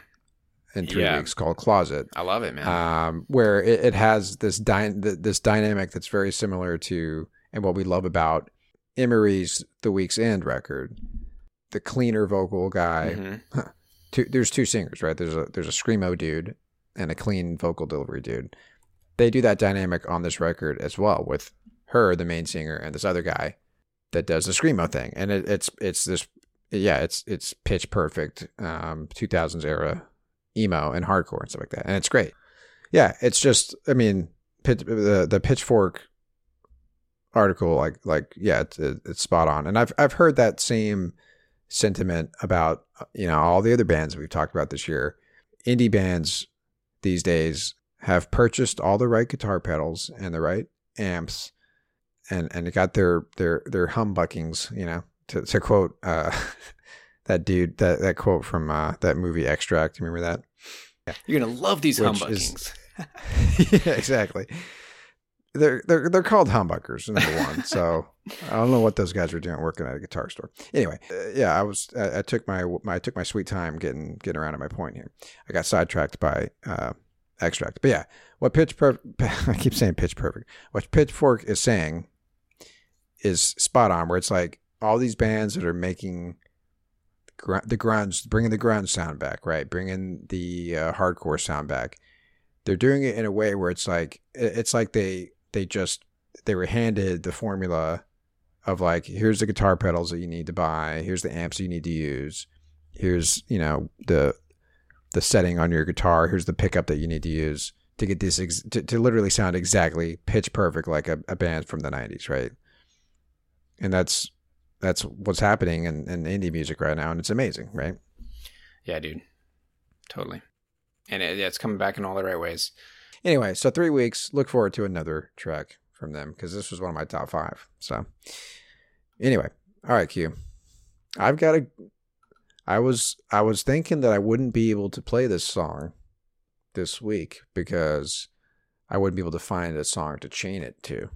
in three Yeah. weeks called "Closet." I love it, man. um, where it, it has this dy- th- this dynamic that's very similar to and what we love about Emery's "The Weak's End" record. The cleaner vocal guy. Mhm. Two, there's two singers, right? There's a there's a screamo dude and a clean vocal delivery dude. They do that dynamic on this record as well with her, the main singer, and this other guy that does the screamo thing, and it, it's it's this yeah, it's it's pitch perfect, um, 2000s era emo and hardcore and stuff like that, and it's great. Yeah, it's just I mean, the the pitchfork article like like yeah, it's, it's spot on, and I've I've heard that same sentiment about you know all the other bands we've talked about this year. Indie bands these days have purchased all the right guitar pedals and the right amps and and got their their their humbuckings, you know, to to quote uh that dude that that quote from uh that movie Extract. Remember that? Yeah. You're gonna love these Which humbuckings. yeah, exactly. They're they're they're called humbuckers number one. So I don't know what those guys were doing working at a guitar store. Anyway, uh, yeah, I was I, I took my, my I took my sweet time getting getting around to my point here. I got sidetracked by uh, extract, but yeah, what pitch per I keep saying pitch perfect. What Pitchfork is saying is spot on. Where it's like all these bands that are making gr- the grunge, bringing the grunge sound back, right? Bringing the uh, hardcore sound back. They're doing it in a way where it's like it's like they they just they were handed the formula of like here's the guitar pedals that you need to buy, here's the amps you need to use, here's you know the the setting on your guitar, here's the pickup that you need to use to get this ex- to, to literally sound exactly pitch perfect like a, a band from the 90s, right? And that's that's what's happening in, in indie music right now, and it's amazing, right? yeah, dude. Totally. And it, it's coming back in all the right ways. Anyway, so three weeks. Look forward to another track from them because this was one of my top five. So, anyway, all right, Q. I've got a. I was I was thinking that I wouldn't be able to play this song this week because I wouldn't be able to find a song to chain it to.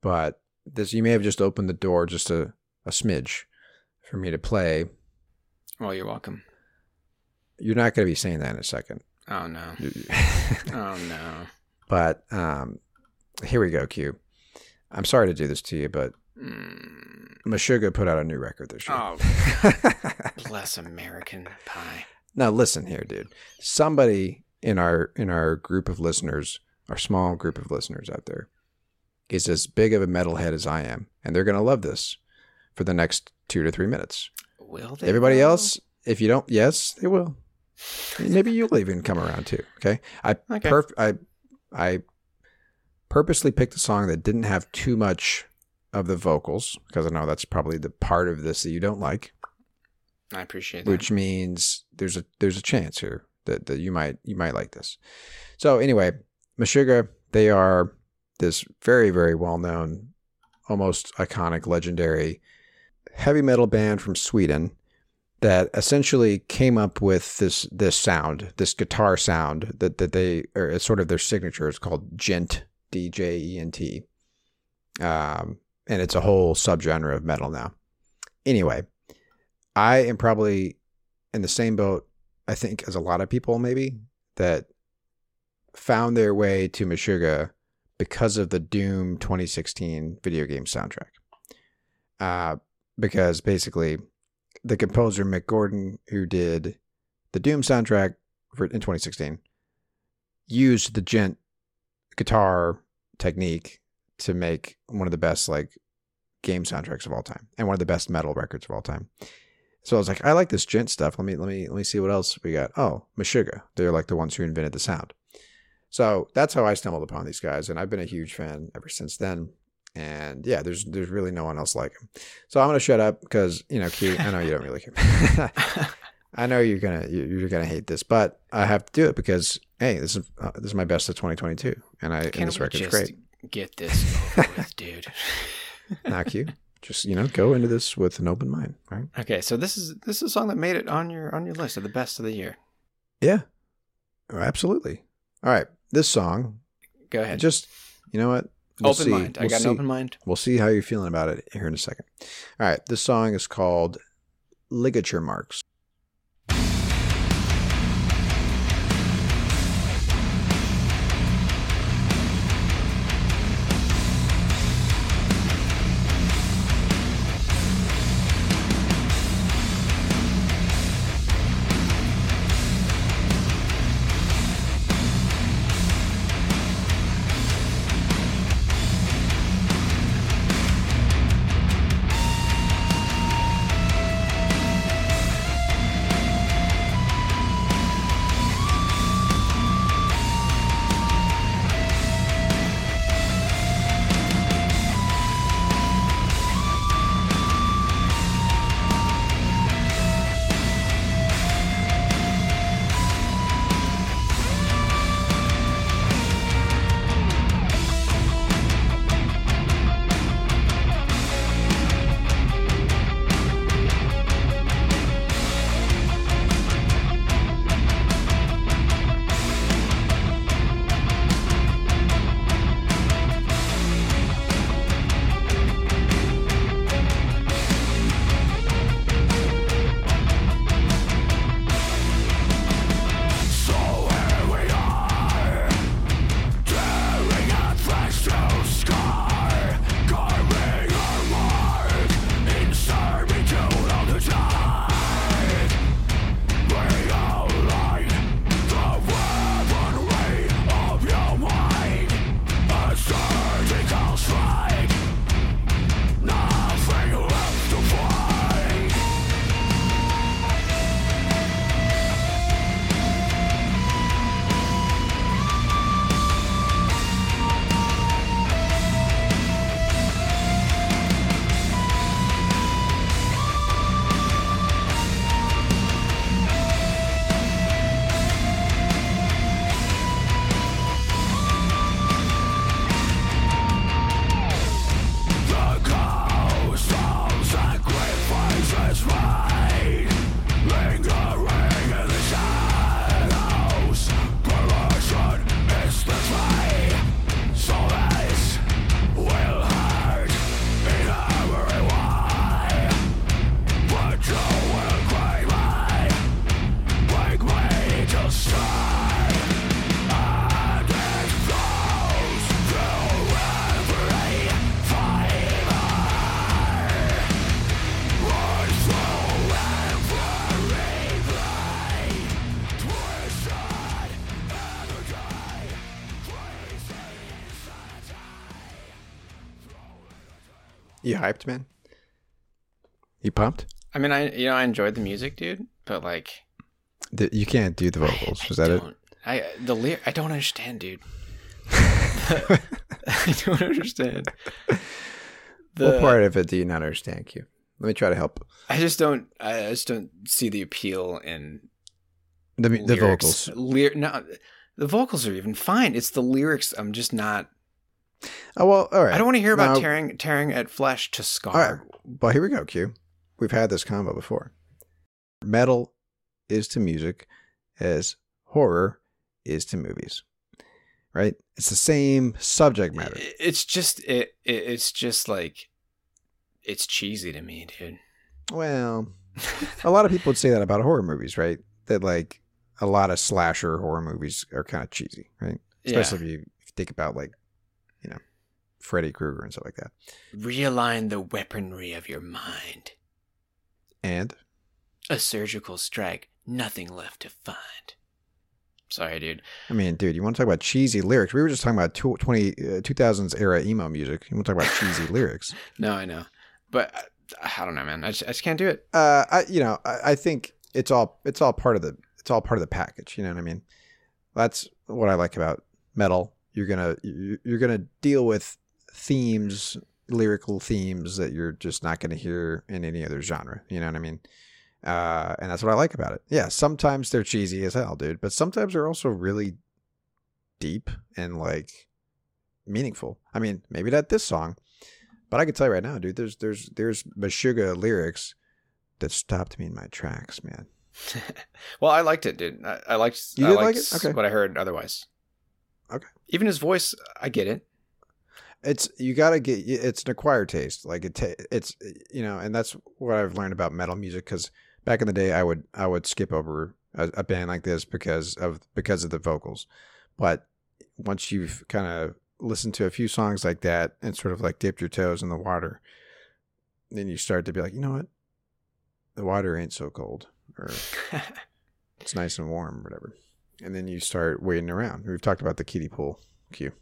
But this, you may have just opened the door just a, a smidge for me to play. Well, you're welcome. You're not going to be saying that in a second. Oh no. Oh no. But um, here we go, Q. I'm sorry to do this to you, but Mm. Meshuggah put out a new record this year. Oh, bless American Pie. now listen here, dude. Somebody in our in our group of listeners, our small group of listeners out there, is as big of a metalhead as I am, and they're gonna love this for the next two to three minutes. Will they? Everybody though? else, if you don't, yes, they will. Maybe you'll even come around too. Okay, I Okay. perf- I I purposely picked a song that didn't have too much of the vocals because I know that's probably the part of this that you don't like, I appreciate that. which means there's a there's a chance here that, that you might you might like this. So anyway, Meshuggah, they are this very very well known, almost iconic, legendary heavy metal band from Sweden that essentially came up with this this sound, this guitar sound that that they or it's sort of their signature. It's called djent, D J E N T, um, and it's a whole subgenre of metal now. Anyway, I am probably in the same boat. I think as a lot of people maybe that found their way to Meshuggah because of the Doom 2016 video game soundtrack. Uh, because basically the composer Mick Gordon, who did the Doom soundtrack for in 2016, used the djent guitar technique to make one of the best like game soundtracks of all time and one of the best metal records of all time. So I was like, I like this djent stuff. Let me let me let me see what else we got. Oh, Meshuggah. They're like the ones who invented the sound. So that's how I stumbled upon these guys, and I've been a huge fan ever since then. And yeah, there's there's really no one else like him. So I'm gonna shut up because you know, Q. I know you don't really care. I know you're gonna you- you're gonna hate this, but I have to do it because hey, this is uh, this is my best of 2022, and I and Can't this record's great. get this over with, dude? Now, Q, just you know, go into this with an open mind, right? Okay, so this is this is a song that made it on your on your list of the best of the year. Yeah, Oh, absolutely. All right, this song, Go ahead. just you know what? We'll open see. mind. I We'll got see. an open mind. We'll see how you're feeling about it here in a second. All right, this song is called Ligature Marks. Hyped, man? You pumped? I mean, I you know I enjoyed the music, dude, but like The- You can't do the vocals. I Was that it? I the lyric. I don't understand, dude. I don't understand. The, what part of it do you not understand, Q? Let me try to help. I just don't. I just don't see the appeal in The, the lyrics. vocals. Lyr- no, the vocals are even fine. It's the lyrics. I'm just not. Oh well, all right. I don't want to hear about Now- tearing tearing at flesh to scar. All right. Well, here we go, Q. We've had this combo before. Metal is to music as horror is to movies. Right? It's the same subject matter. It's just it, it. It's just like it's cheesy to me, dude. Well, a lot of people would say that about horror movies, right? That like a lot of slasher horror movies are kind of cheesy, right? Especially if you think about like, you know, Freddy Krueger and stuff like that. Realign the weaponry of your mind. And A surgical strike. Nothing left to find. Sorry, dude. I mean, dude, you want to talk about cheesy lyrics? We were just talking about tw- 20, uh, 2000s era emo music. You want to talk about cheesy lyrics? No, I know, but I, I don't know, man. I just, I just can't do it. Uh, I, you know, I, I think it's all it's all part of the it's all part of the package. You know what I mean? That's what I like about metal. You're gonna you- you're gonna deal with themes, lyrical themes that you're just not gonna hear in any other genre. You know what I mean? Uh, and that's what I like about it. Yeah, sometimes they're cheesy as hell, dude, but sometimes they're also really deep and like meaningful. I mean, maybe not this song, but I can tell you right now, dude. There's there's there's Meshuggah lyrics that stopped me in my tracks, man. well, I liked it, dude. I, I liked. You I did like liked it? Okay. What I heard otherwise. Okay. Even his voice, I get it. It's you gotta get. It's an acquired taste. Like it. Ta- it's you know, and that's what I've learned about metal music. Because back in the day, I would I would skip over a, a band like this because of because of the vocals. But once you've kind of listened to a few songs like that and sort of like dipped your toes in the water, then you start to be like, you know what, the water ain't so cold, or it's nice and warm, or whatever. And then you start waiting around. We've talked about the kiddie pool queue.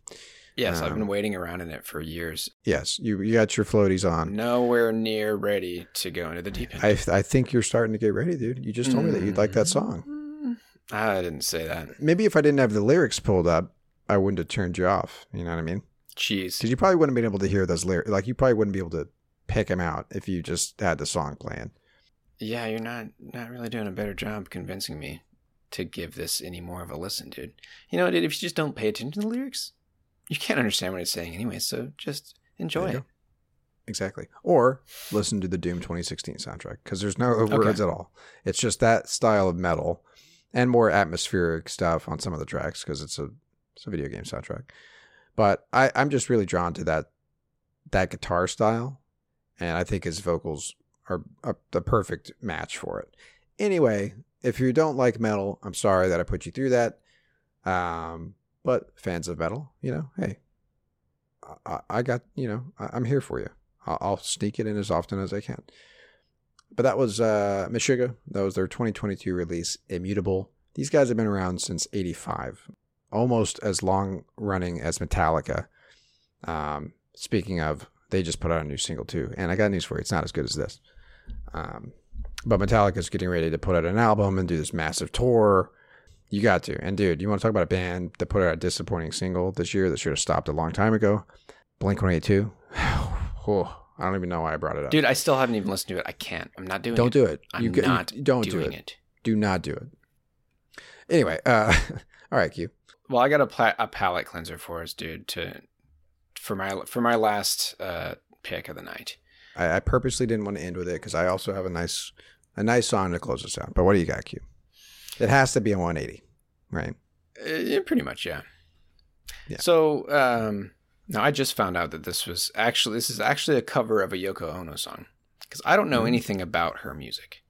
yes, I've Um, been waiting around in it for years. Yes, you you got your floaties on. Nowhere near ready to go into the deep end. I I think you're starting to get ready, dude. You just told me that you'd like that song. Mm, I didn't say that. Maybe if I didn't have the lyrics pulled up, I wouldn't have turned you off. You know what I mean? Jeez. Because you probably wouldn't have been able to hear those lyrics. Like you probably wouldn't be able to pick them out if you just had the song playing. Yeah, you're not not really doing a better job convincing me to give this any more of a listen, dude. You know, dude, if you just don't pay attention to the lyrics, you can't understand what it's saying anyway. So just enjoy it. go. Exactly. Or listen to the Doom 2016 soundtrack because there's no Okay. words at all. It's just that style of metal and more atmospheric stuff on some of the tracks because it's a it's a video game soundtrack. But I, I'm just really drawn to that that guitar style, and I think his vocals are, are the perfect match for it. Anyway, if you don't like metal, I'm sorry that I put you through that. Um, but fans of metal, you know, hey, I, I got you know I, I'm here for you. I'll, I'll sneak it in as often as I can. But that was uh, Meshuggah. That was their 2022 release, Immutable. These guys have been around since '85, almost as long running as Metallica. Um, speaking of, they just put out a new single too, and I got news for you. It's not as good as this. Um, but Metallica's getting ready to put out an album and do this massive tour. You got to. And dude, you want to talk about a band that put out a disappointing single this year that should have stopped a long time ago? Blink 182. oh, I don't even know why I brought it up. Dude, I still haven't even listened to it. I can't. I'm not doing it. don't it. do it. I'm you, get- you- not don't do doing it. it. Do not do it. Anyway, uh, all right, Q. Well, I got a, pla- a palate cleanser for us, dude. To for my for my last uh, pick of the night. I, I purposely didn't want to end with it because I also have a nice a nice song to close us out. But what do you got, Q? It has to be a 180, right? Uh, pretty much, yeah. Yeah. So, um, now I just found out that this was actually this is actually a cover of a Yoko Ono song because I don't know Mhm. anything about her music.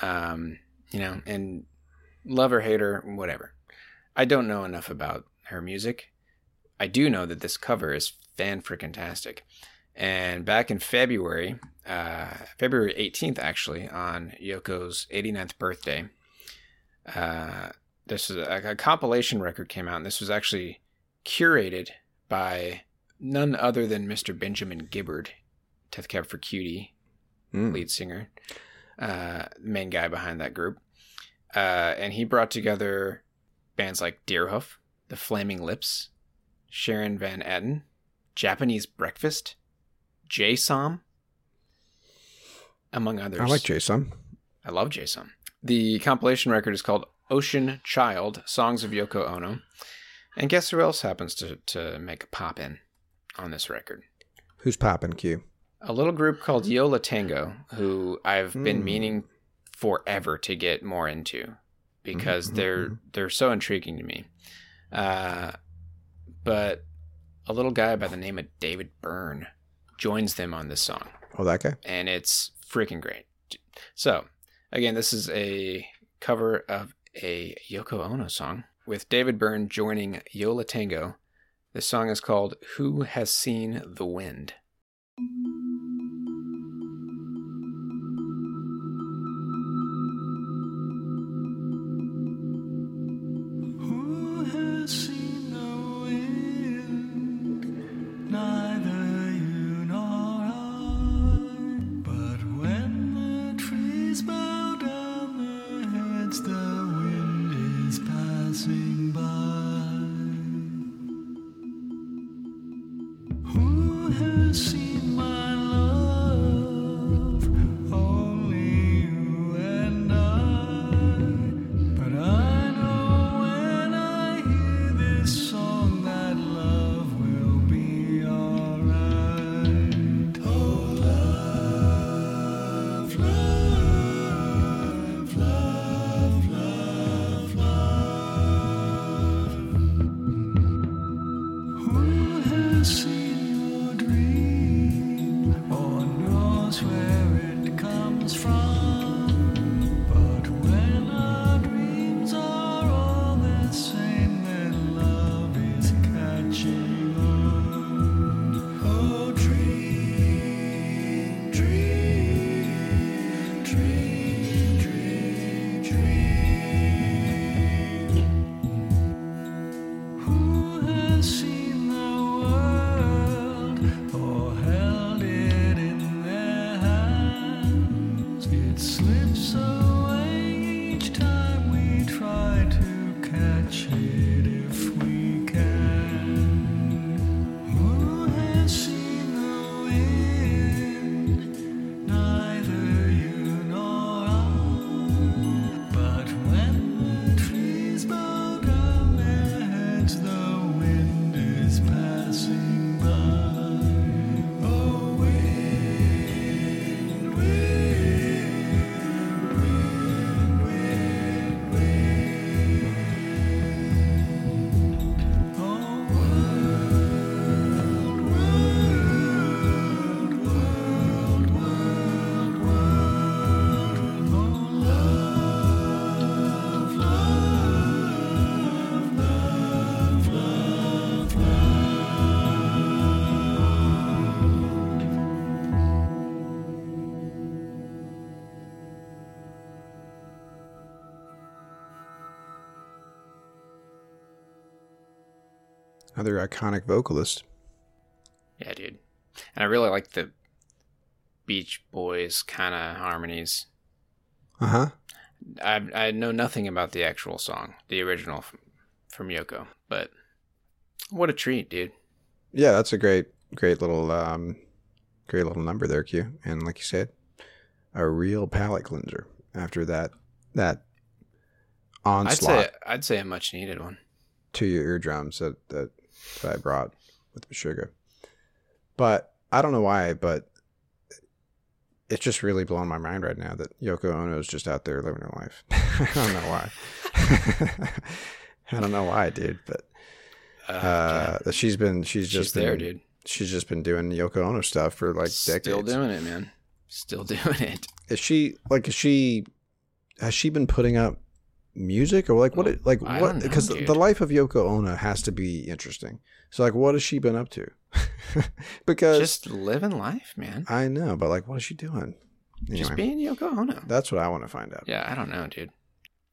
Um, you know, and love or hate her, whatever. I don't know enough about her music. I do know that this cover is fan freaking tastic. And back in February, uh, February 18th, actually, on Yoko's 89th birthday, uh, this is a, a compilation record came out, and this was actually curated by none other than Mr. Benjamin Gibbard, Death Cab for Cutie, Mm. lead singer, uh, main guy behind that group. Uh, and he brought together bands like Deerhoof, The Flaming Lips, Sharon Van Etten, Japanese Breakfast, Jay Som, among others. I like Jay Som. I love Jay Som. The compilation record is called Ocean Child Songs of Yoko Ono. And guess who else happens to, to make a pop in on this record? Who's popping Q? A little group called Yo La Tengo, who I've been Hmm. meaning forever to get more into because Mhm, they're mhm. they're so intriguing to me. Uh, but a little guy by the name of David Byrne joins them on this song Oh, that guy. and it's freaking great. So, again, this is a cover of a Yoko Ono song with David Byrne joining Yo La Tengo. The song is called Who Has Seen the Wind? Another iconic vocalist. Yeah, dude. And I really like the Beach Boys kind of harmonies. Uh huh. I I know nothing about the actual song, the original from, from Yoko, but what a treat, dude. Yeah, that's a great, great little, um, great little number there, Q. And like you said, a real palate cleanser after that that onslaught. I'd say I'd say a much needed one. to your eardrums that that, that I brought with Meshuggah. But I don't know why, but it's just really blowing my mind right now that Yoko Ono is just out there living her life. I don't know why. I don't know why, dude, but Uh, uh, she's been she's she's just there, been, dude. She's just been doing Yoko Ono stuff for like Still decades. Still doing it, man. Still doing it. Is she like is she has she been putting up music or like what it, like I what because the, life of Yoko Ono has to be interesting. So like what has she been up to? because Just living life, man. I know, but like what is she doing? Just being Yoko Ono. that's what I want to find out. Yeah, I don't know, dude.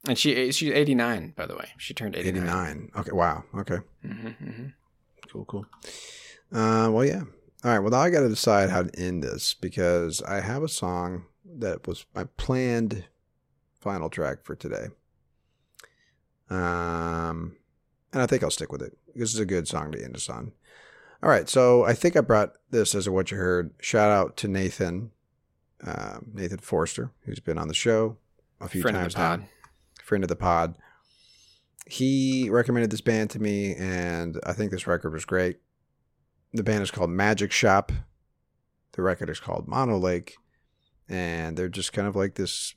And she she's 89, by the way. She turned 89. 89. Okay, wow. Okay. Mm-hmm, mm-hmm. Cool, cool. Uh, well, yeah. All right. Well, now I got to decide how to end this because I have a song that was my planned final track for today. Um, and I think I'll stick with it. This is a good song to end us on. All right. So I think I brought this as a what you heard. Shout out to Nathan, um, Nathan Forster, who's been on the show a few Friend of times the pod. now. Friend of the pod. He recommended this band to me, and I think this record was great. The band is called Magic Shop. The record is called Mono Lake, and they're just kind of like this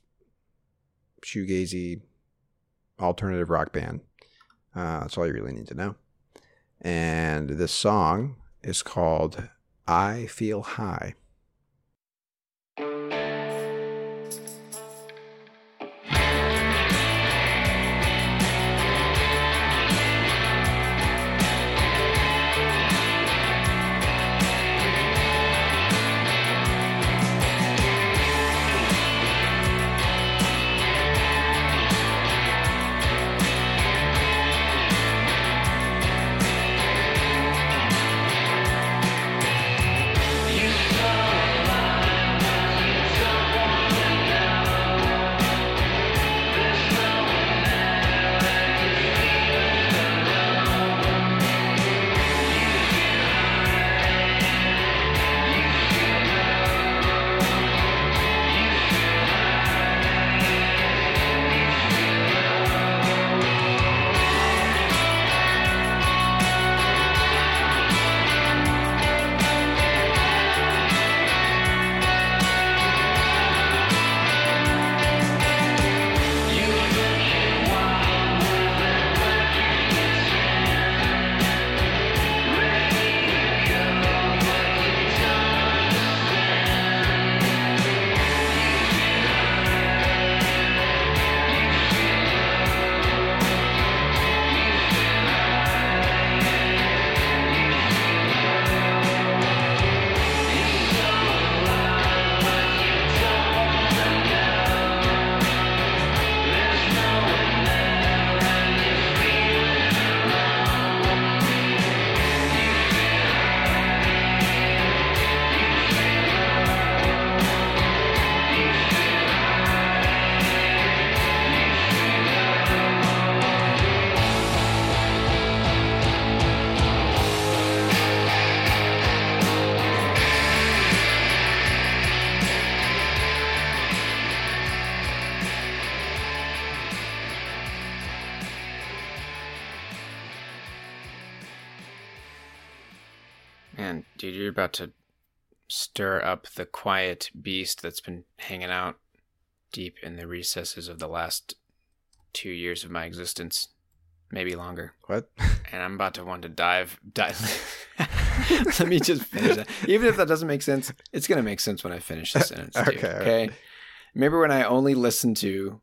shoegazy alternative rock band. Uh, that's all you really need to know. And this song is called I Feel High. About to stir up the quiet beast that's been hanging out deep in the recesses of the last two years of my existence, maybe longer. What? And I'm about to want to dive. dive. Let me just finish that. Even if that doesn't make sense, it's gonna make sense when I finish the sentence. Okay, okay. right. Remember when I only listened to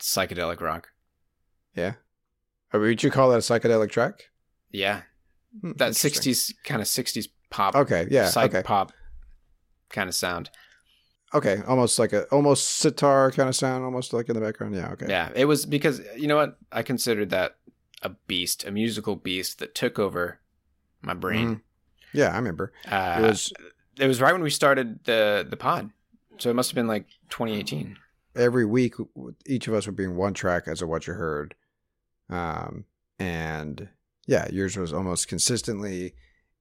psychedelic rock? Yeah. Uh, would you call that a psychedelic track? Yeah, that '60s kind of '60s pop. Okay, yeah, psych okay. pop kind of sound. Okay, almost like a almost sitar kind of sound, almost like in the background. Yeah, okay. Yeah, it was because you know what? I considered that a beast, a musical beast that took over my brain. Yeah, I remember. Uh, it was it was right when we started the the pod, so it must have been like 2018. every week each of us would bring one track as a what you heard. Um and yeah, yours was almost consistently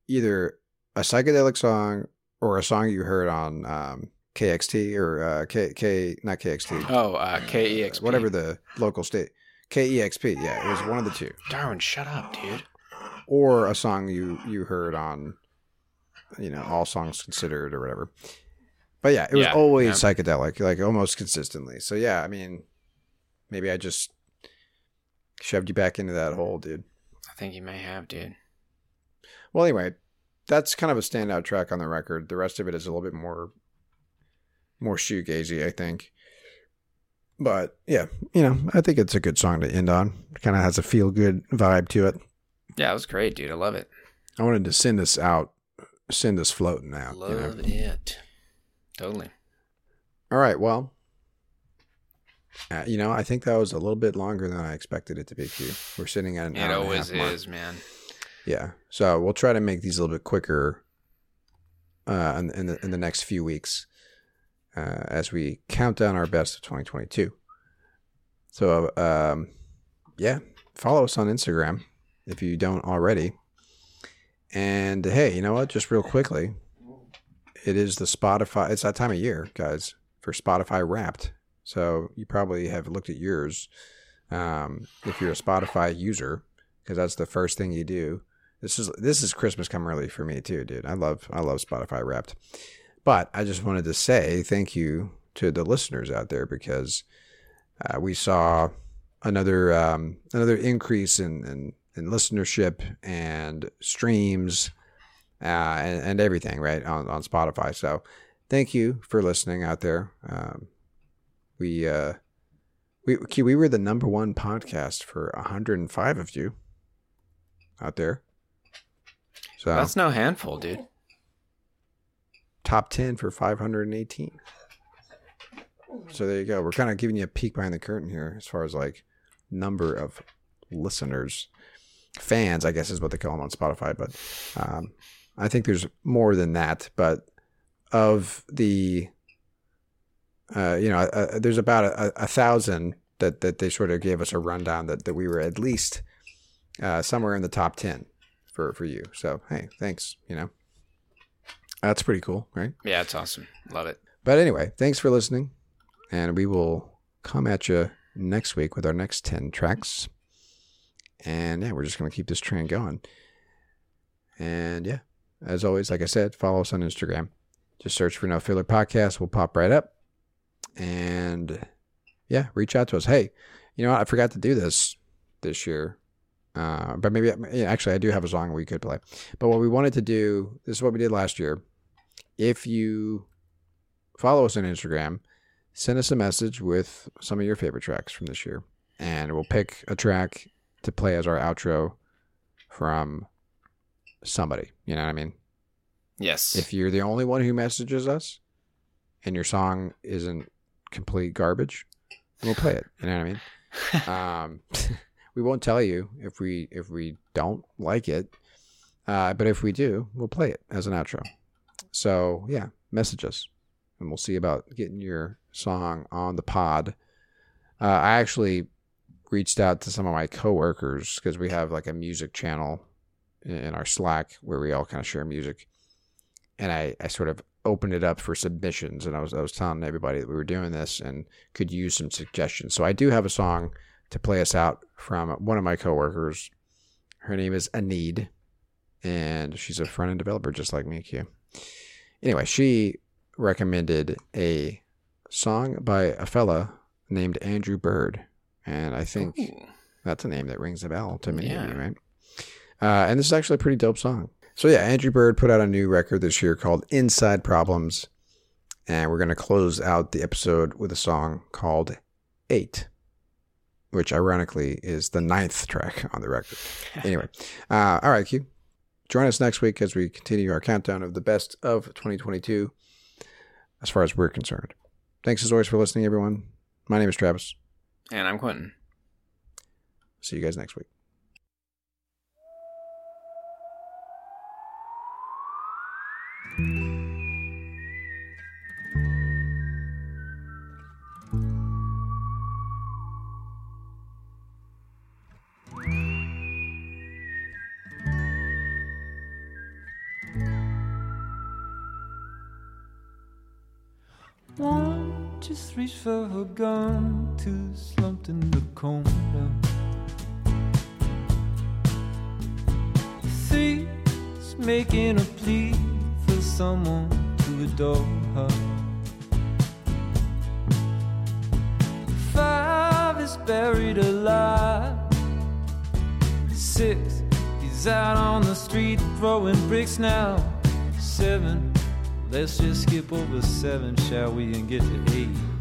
either a psychedelic song or a song you heard on um KXT or uh K K not KXT. Oh, uh, KEXP. whatever the local state KEXP. Yeah, it was one of the two. Darwin, shut up, dude. or a song you you heard on you know all songs considered or whatever but yeah it was Yeah, always yeah. psychedelic like almost consistently so yeah i mean maybe i just shoved you back into that hole dude think you may have, dude. well anyway that's kind of a standout track on the record the rest of it is a little bit more more shoegazy i think but yeah you know i think it's a good song to end on kind of has a feel good vibe to it Yeah, it was great, dude. I love it. i wanted to send this out send this floating out you know? Love it. Totally. All right. Well, uh, you know, I think that was a little bit longer than I expected it to be. Q. We're sitting at an It hour and a always half mark. is, man. Yeah. So we'll try to make these a little bit quicker uh, in, in, the, in the next few weeks uh, as we count down our best of 2022. So, um, yeah, follow us on Instagram if you don't already. And hey, you know what? Just real quickly, it is the Spotify. It's that time of year, guys, for Spotify Wrapped. So you probably have looked at yours um, if you're a Spotify user, because that's the first thing you do. This is this is Christmas come early for me too, dude. I love I love Spotify Wrapped. But I just wanted to say thank you to the listeners out there because uh, we saw another um, another increase in, in, in listenership and streams uh, and, and everything right on, on Spotify. So thank you for listening out there. Um, we uh, we we were the number one podcast for 105 of you out there. So That's no handful, dude. top 10 for 518. So there you go. We're kind of giving you a peek behind the curtain here as far as like number of listeners, fans, I guess is what they call them on Spotify. But um, I think there's more than that. But of the, uh, you know, uh, there's about a, a thousand that, that they sort of gave us a rundown that, that we were at least uh, somewhere in the top 10 for, for you. So, hey, thanks. You know, that's pretty cool, right? Yeah, it's awesome. Love it. But anyway, thanks for listening. And we will come at you next week with our next 10 tracks. And yeah, we're just going to keep this train going. And yeah, as always, like I said, follow us on Instagram. Just search for No Filler Podcast. We'll pop right up. And yeah, reach out to us. Hey, you know what? I forgot to do this this year. Uh, but maybe, yeah, actually, I do have a song we could play. But what we wanted to do, this is what we did last year. If you follow us on Instagram, send us a message with some of your favorite tracks from this year, and we'll pick a track to play as our outro from somebody. You know what I mean? Yes. If you're the only one who messages us and your song isn't complete garbage, we'll play it. You know what I mean? um, we won't tell you if we if we don't like it, uh, but if we do, we'll play it as an outro. So yeah, message us, and we'll see about getting your song on the pod. Uh, I actually reached out to some of my coworkers because we have like a music channel in- in our Slack where we all kind of share music, and I, I sort of opened it up for submissions, and I was I was telling everybody that we were doing this and could use some suggestions. So I do have a song to play us out from one of my coworkers. Her name is Anid, and she's a front end developer just like me, Q. Anyway, she recommended a song by a fella named Andrew Bird, and I think Ooh. that's a name that rings a bell to many of you, right? Uh, and this is actually a pretty dope song. So yeah, Andrew Bird put out a new record this year called Inside Problems, and we're gonna close out the episode with a song called Eight, which ironically is the ninth track on the record. anyway, uh, all right, Q. Join us next week as we continue our countdown of the best of 2022, as far as we're concerned. Thanks as always for listening, everyone. My name is Travis. And I'm Quentin. See you guys next week. For her gun, two slumped in the corner. Three's making a plea for someone to adore her. Five is buried alive. Six, he's out on the street throwing bricks now. Seven, let's just skip over seven, shall we, and get to eight.